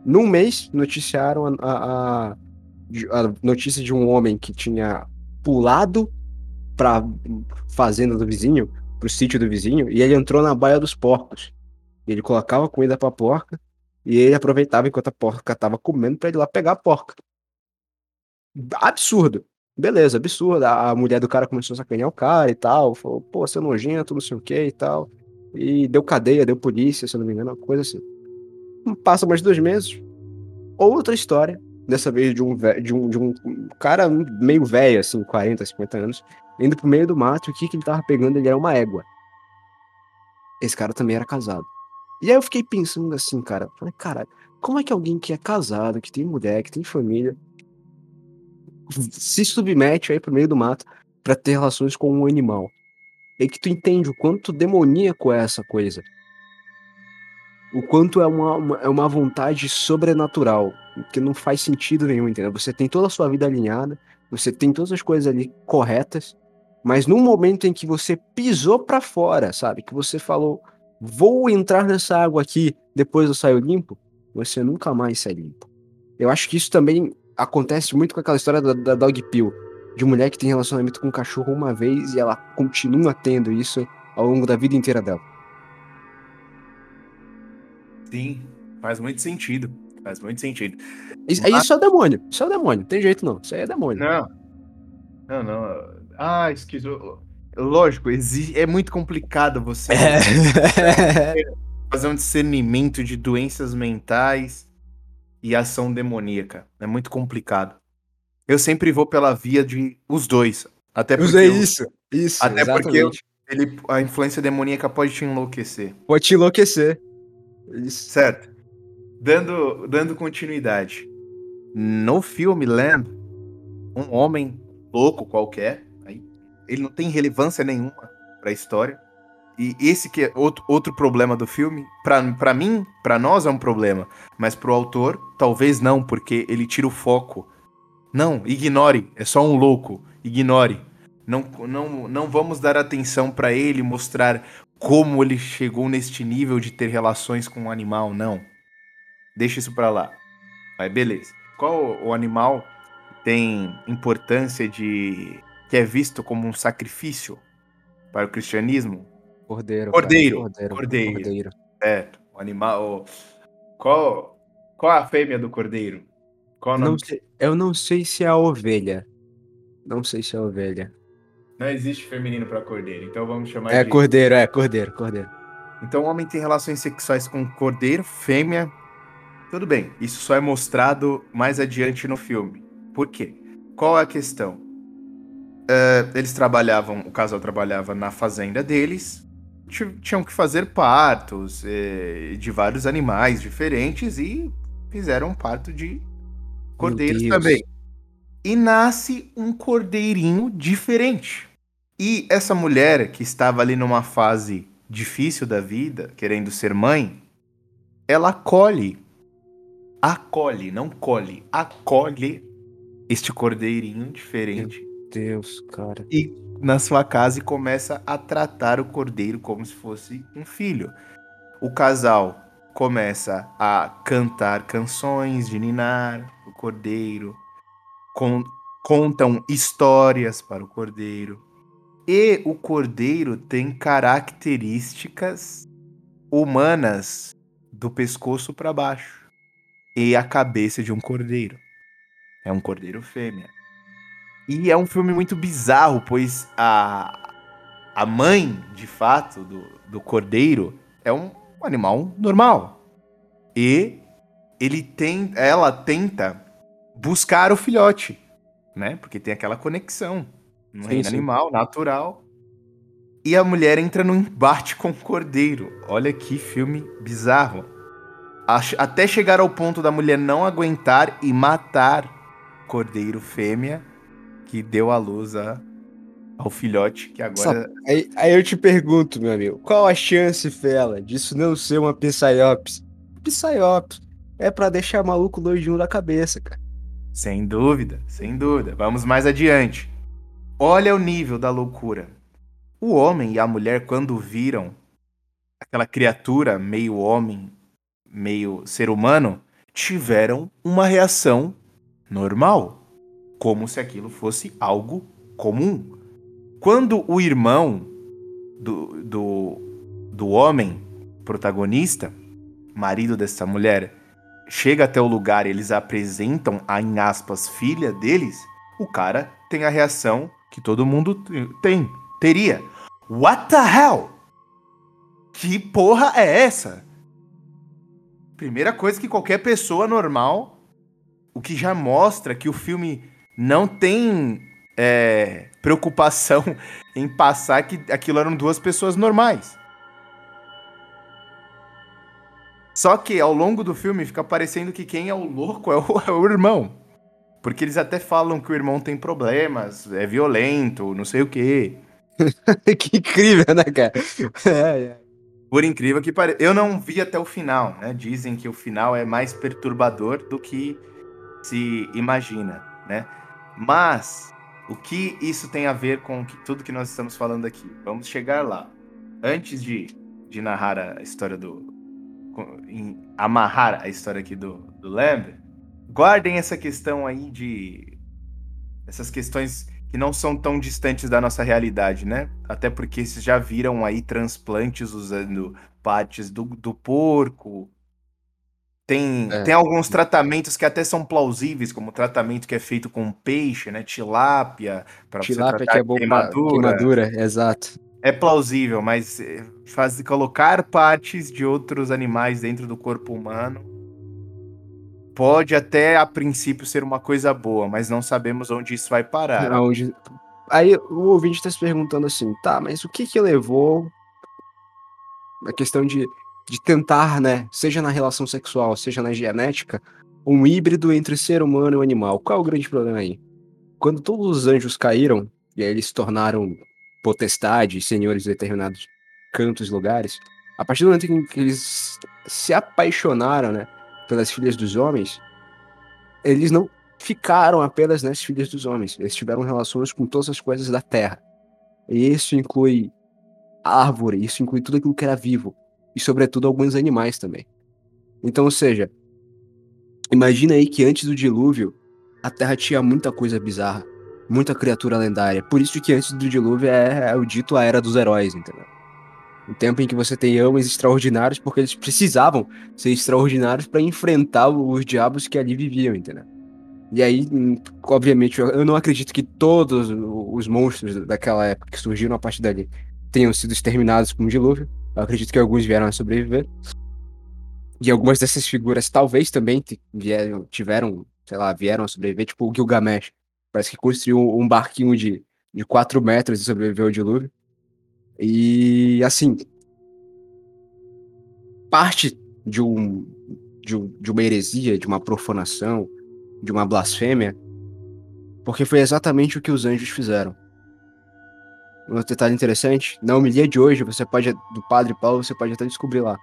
num mês noticiaram a, a, a notícia de um homem que tinha pulado pra fazenda do vizinho, pro sítio do vizinho, e ele entrou na baia dos porcos. Ele colocava comida pra porca, e ele aproveitava enquanto a porca tava comendo para ir lá pegar a porca. Absurdo. Beleza, absurdo. A mulher do cara começou a sacanear o cara e tal. Falou, pô, você é nojento, não sei o que e tal. E deu cadeia, deu polícia, se eu não me engano, uma coisa assim. Passa mais dois meses. Outra história. Dessa vez de um, de um, de um cara meio velho, assim, 40, 50 anos, indo pro meio do mato. E o que, que ele tava pegando? Ele era uma égua. Esse cara também era casado. E aí eu fiquei pensando assim, cara. Falei, cara, como é que alguém que é casado, que tem mulher, que tem família, se submete aí pro meio do mato para ter relações com um animal? É que tu entende o quanto demoníaco é essa coisa. O quanto é uma, uma, é uma vontade sobrenatural, que não faz sentido nenhum, entendeu? Você tem toda a sua vida alinhada, você tem todas as coisas ali corretas, mas no momento em que você pisou para fora, sabe? Que você falou, vou entrar nessa água aqui, depois eu saio limpo, você nunca mais sai limpo. Eu acho que isso também acontece muito com aquela história da, da Dog Pill, de mulher que tem relacionamento com um cachorro uma vez e ela continua tendo isso ao longo da vida inteira dela. Sim, faz muito sentido. Faz muito sentido. Isso, Mas... isso é o demônio. Isso é o demônio. Não tem jeito não. Isso aí é demônio. Não. Não, não. Ah, esquizo. Lógico, é muito complicado você é. [LAUGHS] fazer um discernimento de doenças mentais e ação demoníaca. É muito complicado. Eu sempre vou pela via de os dois. Até porque. É isso, isso. Até exatamente. porque ele, a influência demoníaca pode te enlouquecer. Pode te enlouquecer. Certo. Dando, dando continuidade. No filme Lamb, um homem louco qualquer ele não tem relevância nenhuma para a história. E esse que é outro, outro problema do filme, para mim, para nós é um problema, mas pro autor talvez não, porque ele tira o foco. Não, ignore, é só um louco, ignore. Não, não, não vamos dar atenção para ele, mostrar como ele chegou neste nível de ter relações com um animal, não. Deixa isso para lá. Aí beleza. Qual o animal tem importância de que é visto como um sacrifício para o cristianismo? Cordeiro. Cordeiro. Cordeiro. Cordeiro. cordeiro. Certo. O animal. Qual, qual a fêmea do cordeiro? Qual não sei, eu não sei se é a ovelha. Não sei se é a ovelha. Não existe feminino para cordeiro, então vamos chamar é, de. É cordeiro, é cordeiro, cordeiro. Então o homem tem relações sexuais com cordeiro, fêmea. Tudo bem, isso só é mostrado mais adiante no filme. Por quê? Qual é a questão? Uh, eles trabalhavam, o casal trabalhava na fazenda deles, tinham que fazer partos eh, de vários animais diferentes e fizeram um parto de cordeiros também. E nasce um cordeirinho diferente. E essa mulher que estava ali numa fase difícil da vida, querendo ser mãe, ela acolhe, acolhe, não colhe, acolhe este cordeirinho diferente Deus, cara. E na sua casa e começa a tratar o cordeiro como se fosse um filho. O casal começa a cantar canções de ninar o cordeiro, con contam histórias para o cordeiro. E o cordeiro tem características humanas do pescoço para baixo. e a cabeça de um cordeiro. É um cordeiro fêmea. E é um filme muito bizarro, pois a, a mãe, de fato, do, do cordeiro é um animal normal. E ele tem, ela tenta buscar o filhote, né? Porque tem aquela conexão no sim, reino sim. animal, natural. E a mulher entra no embate com o cordeiro. Olha que filme bizarro. Até chegar ao ponto da mulher não aguentar e matar cordeiro fêmea que deu à luz a, ao filhote, que agora. Aí, aí, eu te pergunto, meu amigo, qual a chance, Fela, disso não ser uma Psyops? Psyops é para deixar maluco doidinho da cabeça, cara. Sem dúvida, sem dúvida. Vamos mais adiante. Olha o nível da loucura. O homem e a mulher, quando viram aquela criatura meio homem, meio ser humano, tiveram uma reação normal, como se aquilo fosse algo comum. Quando o irmão do, do, do homem protagonista, marido dessa mulher, chega até o lugar e eles apresentam a, em aspas, filha deles, o cara tem a reação que todo mundo tem teria. What the hell? Que porra é essa? Primeira coisa que qualquer pessoa normal, o que já mostra que o filme não tem é, preocupação [LAUGHS] em passar que aquilo eram duas pessoas normais. Só que ao longo do filme fica parecendo que quem é o louco é o, [LAUGHS] é o irmão. Porque eles até falam que o irmão tem problemas, é violento, não sei o quê. [LAUGHS] que incrível, né, cara? É, é. Por incrível que pareça. Eu não vi até o final, né? Dizem que o final é mais perturbador do que se imagina, né? Mas o que isso tem a ver com que, tudo que nós estamos falando aqui? Vamos chegar lá. Antes de, de narrar a história do. Em, amarrar a história aqui do, do Lamb, guardem essa questão aí de. Essas questões que não são tão distantes da nossa realidade, né? Até porque vocês já viram aí transplantes usando partes do, do porco. Tem, é. tem alguns tratamentos que até são plausíveis, como o tratamento que é feito com peixe, né? Tilápia, para você tratar que é bom queimadura. queimadura. Exato. É plausível, mas eh, faz, colocar partes de outros animais dentro do corpo humano pode até a princípio ser uma coisa boa, mas não sabemos onde isso vai parar. Onde... Aí o ouvinte está se perguntando assim, tá, mas o que que levou a questão de, de tentar, né, seja na relação sexual, seja na genética, um híbrido entre ser humano e animal? Qual é o grande problema aí? Quando todos os anjos caíram, e aí eles se tornaram potestades, senhores de determinados cantos e lugares, a partir do momento em que eles se apaixonaram, né, pelas filhas dos homens, eles não ficaram apenas nas filhas dos homens. Eles tiveram relações com todas as coisas da terra. E isso inclui árvore, isso inclui tudo aquilo que era vivo. E, sobretudo, alguns animais também. Então, ou seja, imagina aí que antes do dilúvio, a terra tinha muita coisa bizarra. Muita criatura lendária. Por isso que antes do dilúvio é, é o dito a era dos heróis, entendeu? Um tempo em que você tem homens extraordinários porque eles precisavam ser extraordinários para enfrentar os diabos que ali viviam, entendeu? E aí, hum, obviamente, eu não acredito que todos os monstros daquela época que surgiram a partir dali tenham sido exterminados com um dilúvio. Eu acredito que alguns vieram a sobreviver. E algumas dessas figuras talvez também vieram, tiveram, sei lá, vieram a sobreviver, tipo o Gilgamesh. Parece que construiu um barquinho de, de 4 metros e sobreviveu ao dilúvio. E assim, parte de, um, de, de uma heresia, de uma profanação, de uma blasfêmia, porque foi exatamente o que os anjos fizeram. Um detalhe interessante, na homilia de hoje, você pode, do Padre Paulo, você pode até descobrir lá,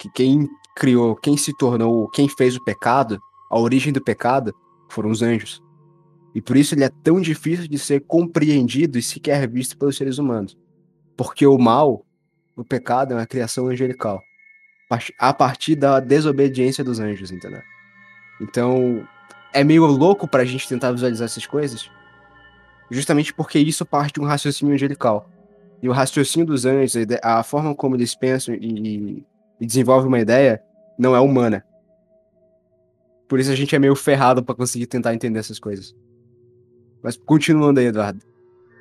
que quem criou, quem se tornou, quem fez o pecado, a origem do pecado, foram os anjos. E por isso ele é tão difícil de ser compreendido e sequer visto pelos seres humanos. Porque o mal, o pecado, é uma criação angelical. A partir da desobediência dos anjos, entendeu? Então, é meio louco pra gente tentar visualizar essas coisas, justamente porque isso parte de um raciocínio angelical. E o raciocínio dos anjos, a forma como eles pensam e, e desenvolvem uma ideia, não é humana. por isso a gente é meio ferrado pra conseguir tentar entender essas coisas. Mas continuando aí, Eduardo.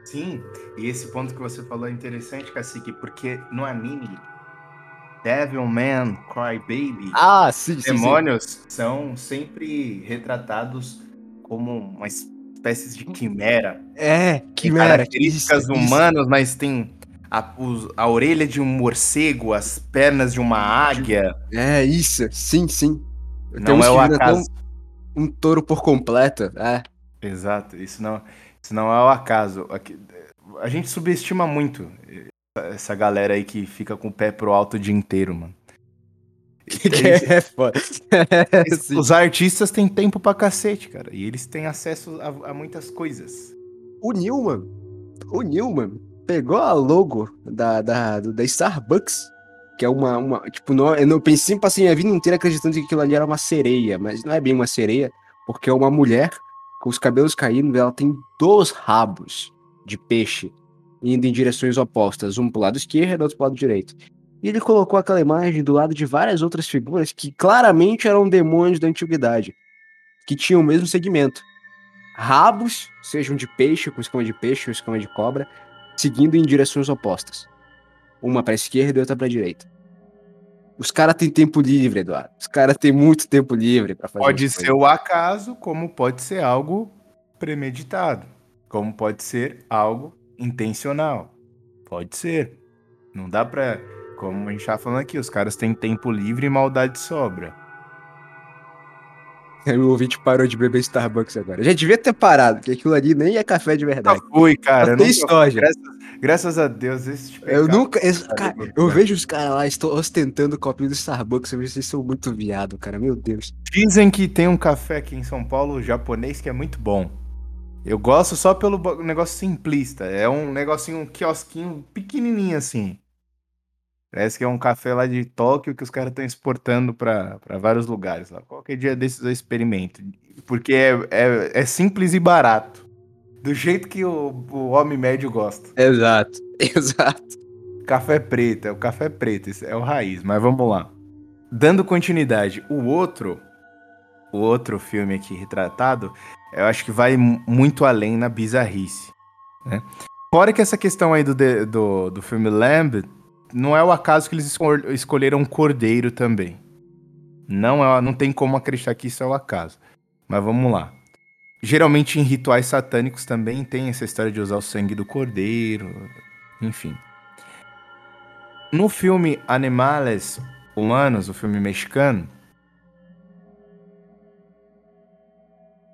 Sim, e esse ponto que você falou é interessante, Cacique, porque no anime Devilman Crybaby, Ah, sim, sim, sim. demônios são sempre retratados como uma espécie de quimera. É, Tem que merda. características isso, isso. humanas, mas tem a, os- a orelha de um morcego, as pernas de uma águia. É, isso. Sim, sim. Tem Não é o acaso. Um, um touro por completo. É. Exato, isso não, isso não é o acaso. A gente subestima muito essa- galera aí que fica com o pé pro alto o dia inteiro, mano. Que é foda. [LAUGHS] [LAUGHS] Os artistas têm tempo pra cacete, cara. E eles têm acesso a, a muitas coisas. O Newman, o Newman pegou a logo da, da, da Starbucks, que é uma, uma tipo, não, eu não pensei, passei a vida inteira acreditando que aquilo ali era uma sereia, mas não é bem uma sereia, porque é uma mulher com os cabelos caindo, ela tem dois rabos de peixe indo em direções opostas, um pro lado esquerdo e outro pro lado direito. E ele colocou aquela imagem do lado de várias outras figuras que claramente eram demônios da antiguidade, que tinham o mesmo segmento rabos, sejam de peixe, com escama de peixe ou escama de cobra, seguindo em direções opostas. Uma para esquerda e outra para direita. Os caras têm tempo livre, Eduardo. Os caras têm muito tempo livre para fazer Pode ser o acaso, como pode ser algo premeditado. Como pode ser algo intencional. Pode ser. Não dá pra. Como a gente tá falando aqui, os caras têm tempo livre e maldade sobra. Coisas. O ouvinte parou de beber Starbucks agora. Já devia ter parado, porque aquilo ali nem é café de verdade. Nunca fui, cara. Nunca- soja. Graças, graças a Deus, esse tipo Eu nunca. esse- cara, eu vejo os caras lá estou ostentando o copinho do Starbucks. Eu vejo vocês são muito viado, cara. Meu Deus. Dizem que tem um café aqui em São Paulo japonês que é muito bom. Eu gosto só pelo negócio simplista. É um negocinho, um quiosquinho pequenininho assim. Parece que é um café lá de Tóquio que os caras estão exportando pra vários lugares lá. Qualquer dia desses eu experimento. Porque é, é, é simples e barato. Do jeito que o, o homem médio gosta. Exato. [LAUGHS] Exato. Café preto, é o café preto, é o raiz, mas vamos lá. Dando continuidade, o outro, o outro filme aqui retratado, eu acho que vai mu- muito além na bizarrice, né? Fora que essa questão aí do, do, do filme Lamb, não é o acaso que eles escol- escolheram cordeiro também. Não, é, não tem como acreditar que isso é o acaso. Mas vamos lá. Geralmente em rituais satânicos também tem essa história de usar o sangue do cordeiro, enfim. No filme Animales Humanos, o filme mexicano,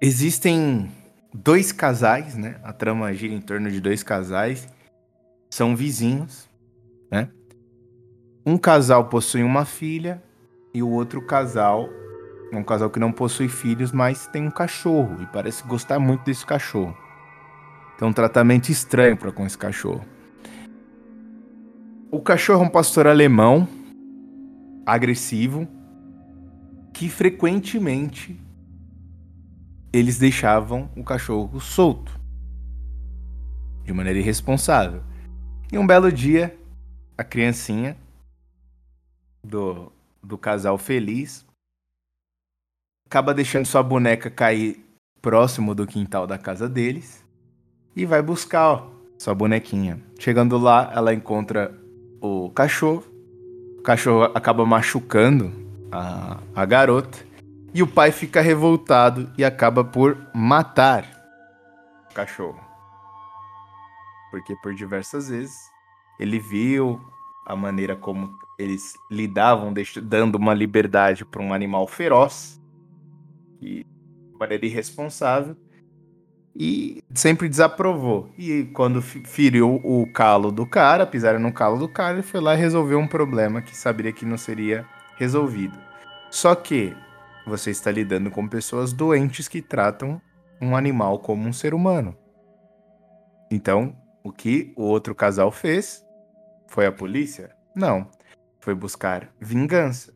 existem dois casais, né? A trama gira em torno de dois casais. São vizinhos, né? Um casal possui uma filha e o outro casal é um casal que não possui filhos, mas tem um cachorro e parece gostar muito desse cachorro. Tem um tratamento estranho para com esse cachorro. O cachorro é um pastor alemão, agressivo, que frequentemente eles deixavam o cachorro solto, de maneira irresponsável. E um belo dia, a criancinha do, do casal feliz acaba deixando sua boneca cair próximo do quintal da casa deles e vai buscar ó, sua bonequinha. Chegando lá, ela encontra o cachorro. O cachorro acaba machucando a, a garota. E o pai fica revoltado e acaba por matar o cachorro. Porque por diversas vezes ele viu a maneira como eles lidavam, dando uma liberdade para um animal feroz e de maneira irresponsável e sempre desaprovou. E quando feriu o calo do cara, pisaram no calo do cara, ele foi lá e resolveu um problema que saberia que não seria resolvido. Só que você está lidando com pessoas doentes que tratam um animal como um ser humano. Então, o que o outro casal fez foi a polícia? Não. Foi buscar vingança.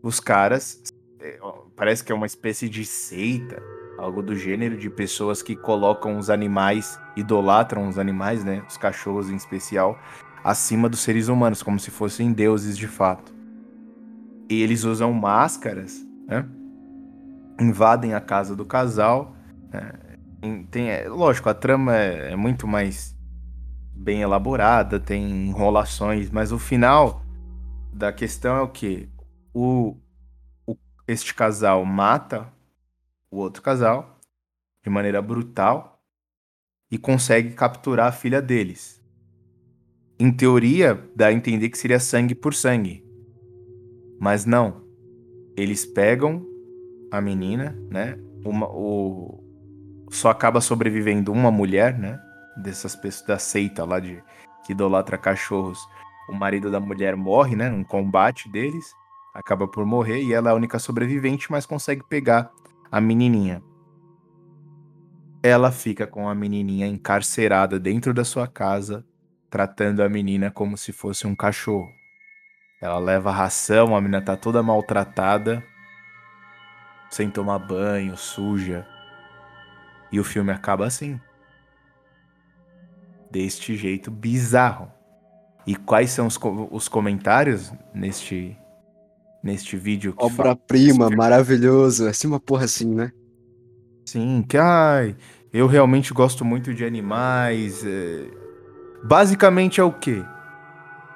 Os caras, é, parece que é uma espécie de seita, algo do gênero de pessoas que colocam os animais, idolatram os animais, né, os cachorros em especial, acima dos seres humanos, como se fossem deuses de fato. E eles usam máscaras, né, invadem a casa do casal. né? Tem- é, lógico, a trama é, é muito mais bem elaborada, tem enrolações, mas o final da questão é o que? O, o- este casal mata o outro casal de maneira brutal e consegue capturar a filha deles. Em teoria, dá a entender que seria sangue por sangue. Mas não. Eles pegam a menina, né? Uma, o, só acaba sobrevivendo uma mulher, né? Dessas pessoas da seita lá de que idolatra cachorros. O marido da mulher morre, né? Num combate deles. Acaba por morrer e ela é a única sobrevivente, mas consegue pegar a menininha. Ela fica com a menininha encarcerada dentro da sua casa, tratando a menina como se fosse um cachorro. Ela leva ração, a menina tá toda maltratada, sem tomar banho, suja. E o filme acaba assim. Deste jeito bizarro. E quais são os, co- os comentários neste, neste vídeo? Obra-prima, maravilhoso. Assim, uma porra assim, né? Sim, que ai, eu realmente gosto muito de animais. é. Basicamente é o quê?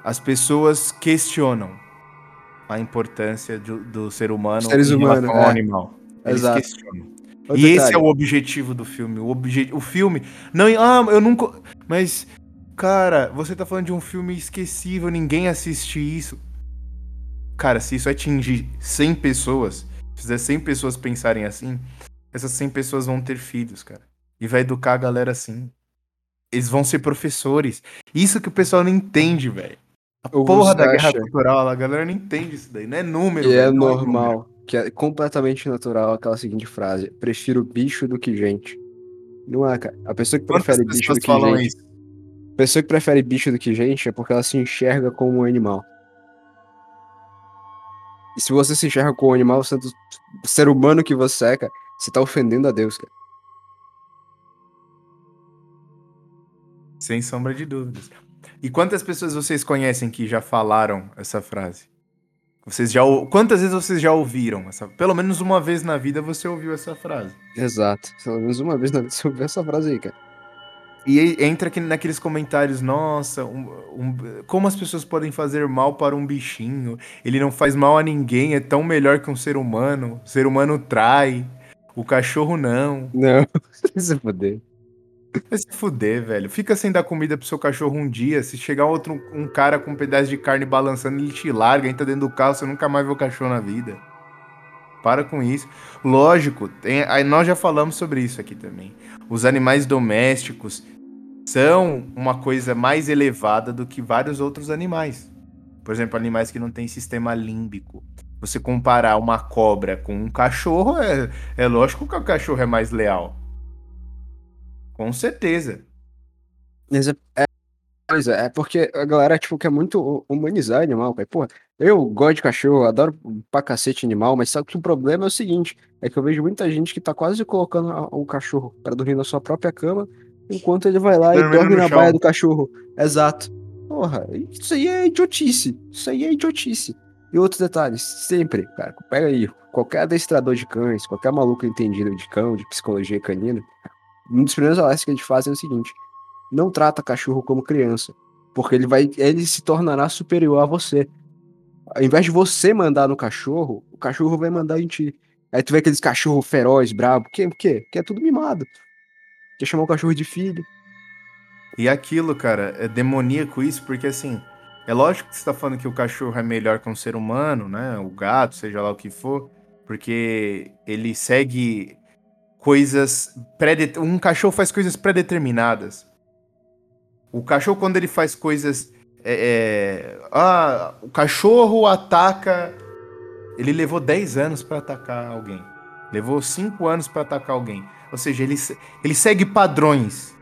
As pessoas questionam a importância do, do ser humano Seres humanos, ao é. animal. Eles Exato. questionam. Outro e esse é detalhe, o objetivo do filme. O, obje... o filme. Não, ah, eu nunca. Mas, cara, você tá falando de um filme esquecível, ninguém assiste isso. Cara, se isso atingir 100 pessoas, se fizer 100 pessoas pensarem assim, essas 100 pessoas vão ter filhos, cara. E vai educar a galera assim. Eles vão ser professores. Isso que o pessoal não entende, velho. A porra da guerra cultural, a galera não entende isso daí. Não é número, E é número. normal, que é completamente natural aquela seguinte frase: prefiro bicho do que gente. Não é, cara. A pessoa que Quantas prefere bicho do que falam gente. isso? Pessoa que prefere bicho do que gente é porque ela se enxerga como um animal. E se você se enxerga como um animal, sendo o ser humano que você é, cara, você tá ofendendo a Deus, cara. Sem sombra de dúvidas. E quantas pessoas vocês conhecem que já falaram essa frase? Vocês já quantas vezes vocês já ouviram essa? Pelo menos uma vez na vida você ouviu essa frase. Exato. Pelo menos uma vez na vida você ouviu essa frase aí, cara. E entra aqui naqueles comentários, nossa, um- um- como as pessoas podem fazer mal para um bichinho? Ele não faz mal a ninguém, é tão melhor que um ser humano. O ser humano trai, o cachorro não. Não, [LAUGHS] se fuder. Vai se fuder, velho. Fica sem dar comida pro seu cachorro um dia. Se chegar outro um cara com um pedaço de carne balançando, ele te larga, entra dentro do carro, você nunca mais vê o cachorro na vida. Para com isso. Lógico, tem- aí nós já falamos sobre isso aqui também. Os animais domésticos são uma coisa mais elevada do que vários outros animais. Por exemplo, animais que não têm sistema límbico. Você comparar uma cobra com um cachorro, é, é lógico que o cachorro é mais leal. Com certeza. É, é, pois é, é porque a galera, tipo, quer muito humanizar animal, cara. Porra, eu gosto de cachorro, adoro pra cacete animal, mas só que o problema é o seguinte, é que eu vejo muita gente que tá quase colocando o cachorro pra dormir na sua própria cama, enquanto ele vai lá e Dormindo dorme no na chão. baia do cachorro. Exato. Porra, isso aí é idiotice. Isso aí é idiotice. E outros detalhes, sempre, cara, pega aí, qualquer adestrador de cães, qualquer maluco entendido de cão, de psicologia canina, um dos primeiros alertas que a gente faz é o seguinte: não trata cachorro como criança, porque ele vai, ele se tornará superior a você. Ao invés de você mandar no cachorro, o cachorro vai mandar em ti. Aí tu vê aqueles cachorro feroz, brabo, que, que, que é tudo mimado. Quer chamar o cachorro de filho. E aquilo, cara, é demoníaco isso, porque assim, é lógico que você tá falando que o cachorro é melhor que um ser humano, né? O gato, seja lá o que for, porque ele segue coisas pré Um cachorro faz coisas pré-determinadas. O cachorro, quando ele faz coisas. é, é, ah, o cachorro ataca. Ele levou 10 anos pra atacar alguém. Levou 5 anos pra atacar alguém. Ou seja, ele, ele segue padrões.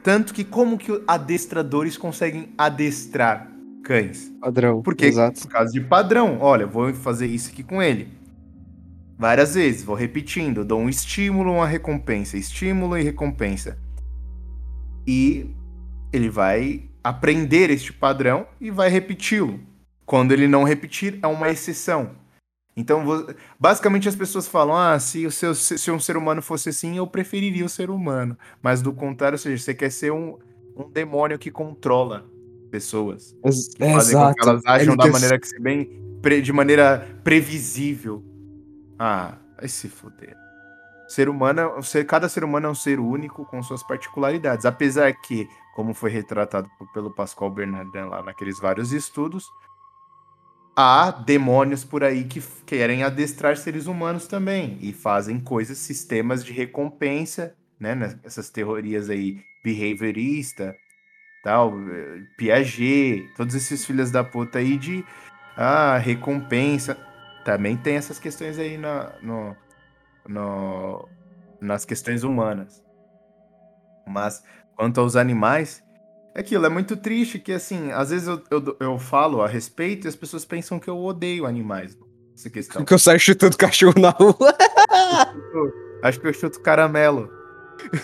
Tanto que como que adestradores conseguem adestrar cães? Padrão. Porque, Exato. por causa de padrão, olha, vou fazer isso aqui com ele. Várias vezes, vou repetindo, dou um estímulo, uma recompensa, estímulo e recompensa. E ele vai aprender este padrão e vai repeti-lo. Quando ele não repetir, é uma exceção. Então, basicamente as pessoas falam: ah, se, o seu, se um ser humano fosse assim, eu preferiria o ser humano. Mas do contrário, ou seja, você quer ser um, um demônio que controla pessoas. Que Exato. que elas ajam Ele da maneira que se bem. de maneira previsível. Ah, vai se fuder. Ser humano, ser, cada ser humano é um ser único com suas particularidades. Apesar que, como foi retratado pelo Pascal Bernardin lá naqueles vários estudos, há demônios por aí que querem adestrar seres humanos também e fazem coisas, sistemas de recompensa, né? Essas teorias aí behaviorista, tal, Piaget, todos esses filhos da puta aí de ah, recompensa. Também tem essas questões aí na, no, no, nas questões humanas. Mas quanto aos animais, é aquilo, é muito triste que, assim, às vezes eu, eu, eu falo a respeito e as pessoas pensam que eu odeio animais. Essa questão. Que eu saio chutando cachorro na rua. [LAUGHS] Acho que eu chuto caramelo.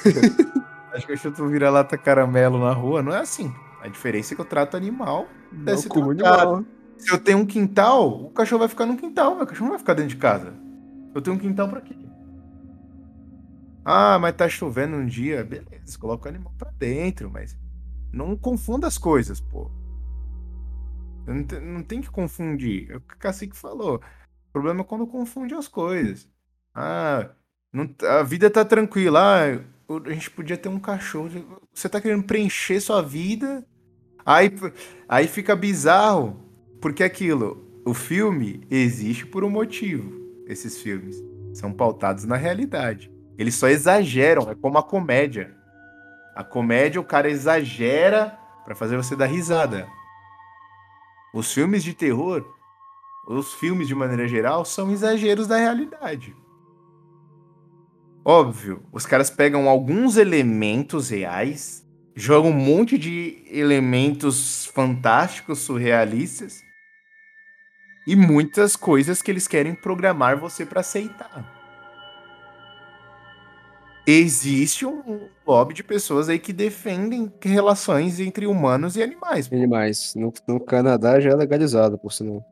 [LAUGHS] Acho que eu chuto vira-lata caramelo na rua. Não é assim. A diferença é que eu trato animal. Não, como animal. Se eu tenho um quintal, o cachorro vai ficar no quintal. Meu cachorro não vai ficar dentro de casa. Eu tenho um quintal pra quê? Ah, mas tá chovendo um dia. Beleza, coloca o animal pra dentro, mas não confunda as coisas, pô. Não tem, não tem que confundir. É o que o Cacique falou. O problema é quando confunde as coisas. Ah, não, a vida tá tranquila. Ah, a gente podia ter um cachorro. Você tá querendo preencher sua vida. Aí, aí fica bizarro. Porque aquilo, o filme existe por um motivo. Esses filmes são pautados na realidade. Eles só exageram, é como a comédia. A comédia, o cara exagera para fazer você dar risada. Os filmes de terror, os filmes de maneira geral, são exageros da realidade. Óbvio, os caras pegam alguns elementos reais, jogam um monte de elementos fantásticos, surrealistas e muitas coisas que eles querem programar você para aceitar existe um lobby de pessoas aí que defendem relações entre humanos e animais. Pô. Animais. No, no Canadá já é legalizado, por sinal.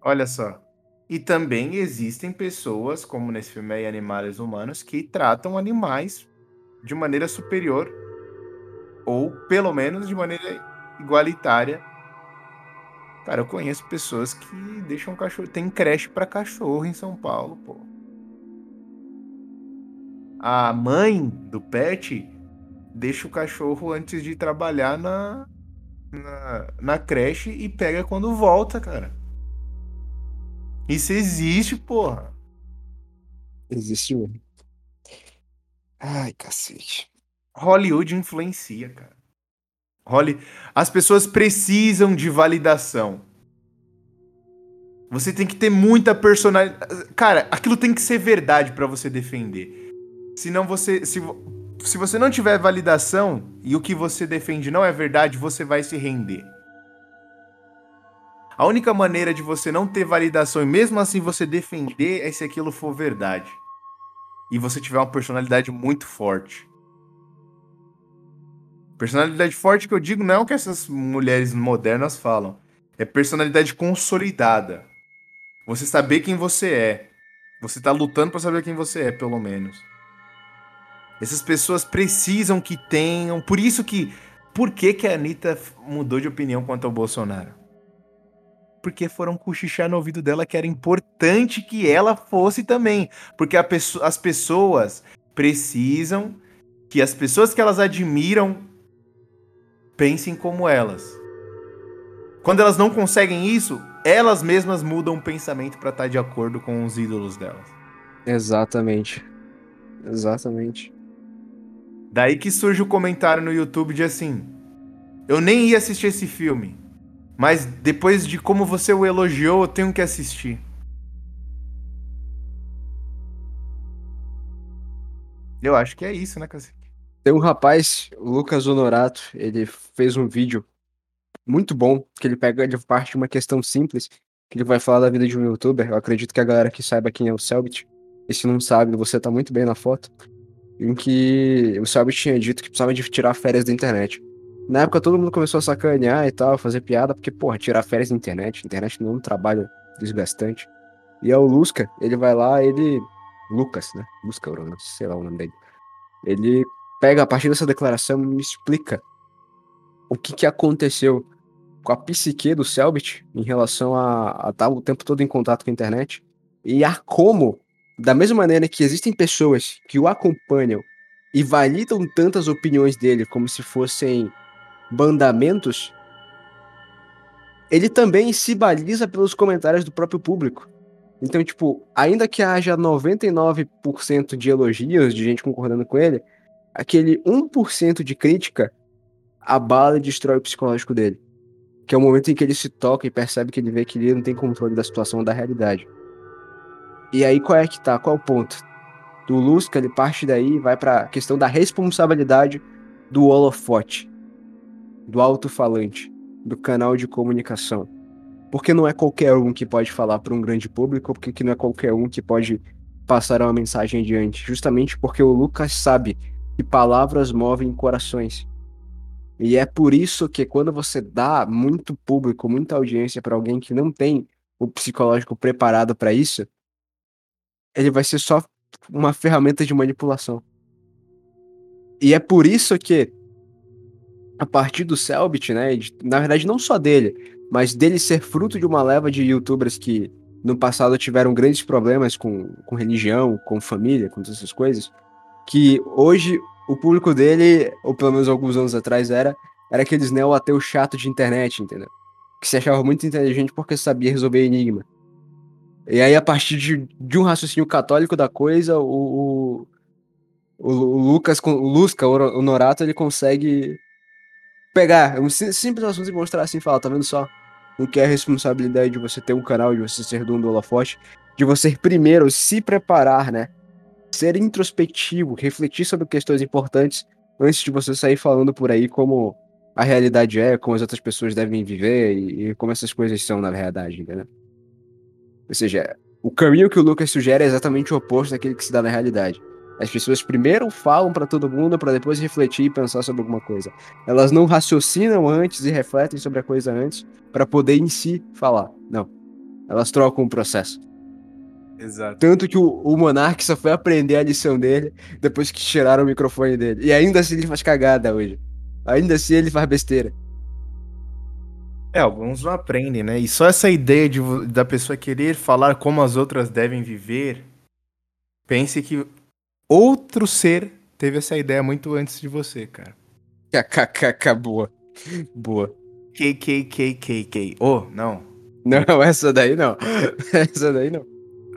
Olha só. E também existem pessoas, como nesse filme aí, Animais Humanos, que tratam animais de maneira superior, ou pelo menos de maneira igualitária. Cara, eu conheço pessoas que deixam cachorro. Tem creche para cachorro em São Paulo, pô a mãe do pet deixa o cachorro antes de trabalhar na, na, na creche e pega quando volta, cara. Isso existe, porra. Existe mesmo. Ai, cacete. Hollywood influencia, cara. Holly... As pessoas precisam de validação. Você tem que ter muita personalidade. Cara, aquilo tem que ser verdade para você defender. Se não você. Se, se você não tiver validação e o que você defende não é verdade, você vai se render. A única maneira de você não ter validação e mesmo assim você defender é se aquilo for verdade. E você tiver uma personalidade muito forte. Personalidade forte que eu digo não é o que essas mulheres modernas falam. É personalidade consolidada. Você saber quem você é. Você tá lutando para saber quem você é, pelo menos. Essas pessoas precisam que tenham. Por isso que. Por que, que a Anitta mudou de opinião quanto ao Bolsonaro? Porque foram cochichar no ouvido dela que era importante que ela fosse também. Porque pessoa, as pessoas precisam que as pessoas que elas admiram pensem como elas. Quando elas não conseguem isso, elas mesmas mudam o pensamento para estar tá de acordo com os ídolos delas. Exatamente. Exatamente. Daí que surge o comentário no YouTube de assim: Eu nem ia assistir esse filme, mas depois de como você o elogiou, eu tenho que assistir. Eu acho que é isso, né, Cacique? Tem um rapaz, o Lucas Honorato, ele fez um vídeo muito bom, que ele pega de parte de uma questão simples, que ele vai falar da vida de um youtuber. Eu acredito que a galera que saiba quem é o Selbit, e se não sabe, você tá muito bem na foto em que o Selbit tinha dito que precisava de tirar férias da internet. Na época todo mundo começou a sacanear e tal, fazer piada, porque, porra, tirar férias da internet, internet não é um trabalho desgastante. E é o Lusca, ele vai lá, ele. Lucas, né? Lusca, sei lá o nome dele. Ele pega a partir dessa declaração e me explica o que, que aconteceu com a psique do Selbit em relação a estar o tempo todo em contato com a internet e a como, da mesma maneira que existem pessoas que o acompanham e validam tantas opiniões dele como se fossem mandamentos, ele também se baliza pelos comentários do próprio público. Então, tipo, ainda que haja 99% de elogios, de gente concordando com ele, aquele 1% de crítica abala e destrói o psicológico dele. Que é o momento em que ele se toca e percebe que ele vê que ele não tem controle da situação da realidade. E aí qual é que tá? Qual é o ponto? Do Lusca, ele parte daí vai pra questão da responsabilidade do holofote, do alto-falante, do canal de comunicação. Porque não é qualquer um que pode falar para um grande público, porque não é qualquer um que pode passar uma mensagem adiante. Justamente porque o Lucas sabe que palavras movem corações. E é por isso que quando você dá muito público, muita audiência para alguém que não tem o psicológico preparado para isso, ele vai ser só uma ferramenta de manipulação. E é por isso que a partir do Selbit, né, de, na verdade não só dele, mas dele ser fruto de uma leva de youtubers que no passado tiveram grandes problemas com, com religião, com família, com todas essas coisas, que hoje o público dele, ou pelo menos alguns anos atrás era, era aqueles neo-ateus chato de internet, entendeu? Que se achava muito inteligente porque sabia resolver enigma. E aí, a partir de, de um raciocínio católico da coisa, o, o, o Lucas, o Lusca, o Norato, ele consegue pegar um simples assunto e mostrar assim, falar, tá vendo só? O que é a responsabilidade de você ter um canal, de você ser dono do holofote, de você primeiro se preparar, né? ser introspectivo, refletir sobre questões importantes antes de você sair falando por aí como a realidade é, como as outras pessoas devem viver e, e como essas coisas são na verdade, entendeu? Ou seja, o caminho que o Lucas sugere é exatamente o oposto daquele que se dá na realidade. As pessoas primeiro falam para todo mundo para depois refletir e pensar sobre alguma coisa. Elas não raciocinam antes e refletem sobre a coisa antes para poder em si falar. Não. Elas trocam o processo. Exato. Tanto que o, o Monark só foi aprender a lição dele depois que tiraram o microfone dele. E ainda assim ele faz cagada hoje. Ainda assim ele faz besteira. É, alguns não aprendem, né? E só essa ideia de, da pessoa querer falar como as outras devem viver, pense que outro ser teve essa ideia muito antes de você, cara. KKKK, boa. Boa. KKKKK. Oh, não. Não, essa daí não. Essa daí não.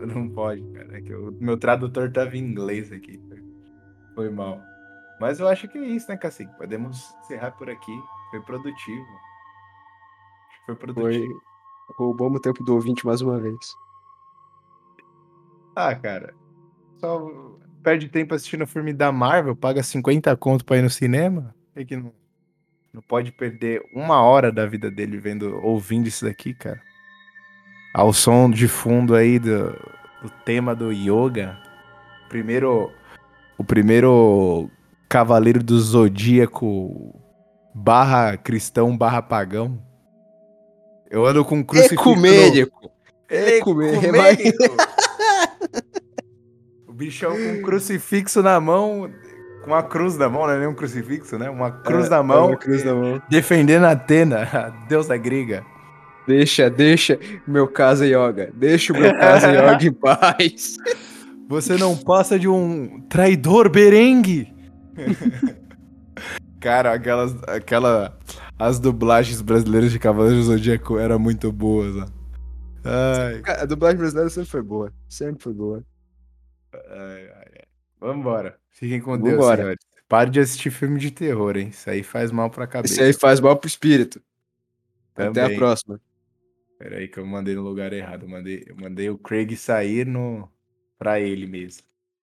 Não pode, cara. É que o meu tradutor tava em inglês aqui. Foi mal. Mas eu acho que é isso, né, Cacique? Podemos encerrar por aqui. Foi produtivo. Foi produtivo. Foi... Roubamos o tempo do ouvinte mais uma vez. Ah, cara. Só perde tempo assistindo filme da Marvel, paga 50 conto pra ir no cinema. É que não, não pode perder uma hora da vida dele vendo, ouvindo isso daqui, cara ao som de fundo aí do, do tema do yoga. Primeiro, o primeiro cavaleiro do zodíaco barra cristão barra pagão. Eu ando com um crucifixo. Ecumênico. Ecumênico. o bichão com um crucifixo na mão, com uma cruz na mão, não é nem um crucifixo, né? Uma cruz, é, na, mão, é cruz na mão. Defendendo Atena, a deusa grega. Deixa, deixa meu casa yoga. Deixa o meu casa yoga em [LAUGHS] paz. Você não passa de um traidor berengue. [LAUGHS] Cara, aquelas, aquela, as dublagens brasileiras de Cavaleiros do Zodíaco eram muito boas. Ó. Ai. A dublagem brasileira sempre foi boa. Sempre foi boa. Ai, ai, ai. Vambora. Fiquem com Vambora. Deus, senhores. Pare de assistir filme de terror, hein? Isso aí faz mal pra cabeça. Isso aí faz mal pro espírito. Também. Até a próxima. Pera aí que eu mandei no lugar errado. Eu mandei, eu mandei o Craig sair no... pra ele mesmo.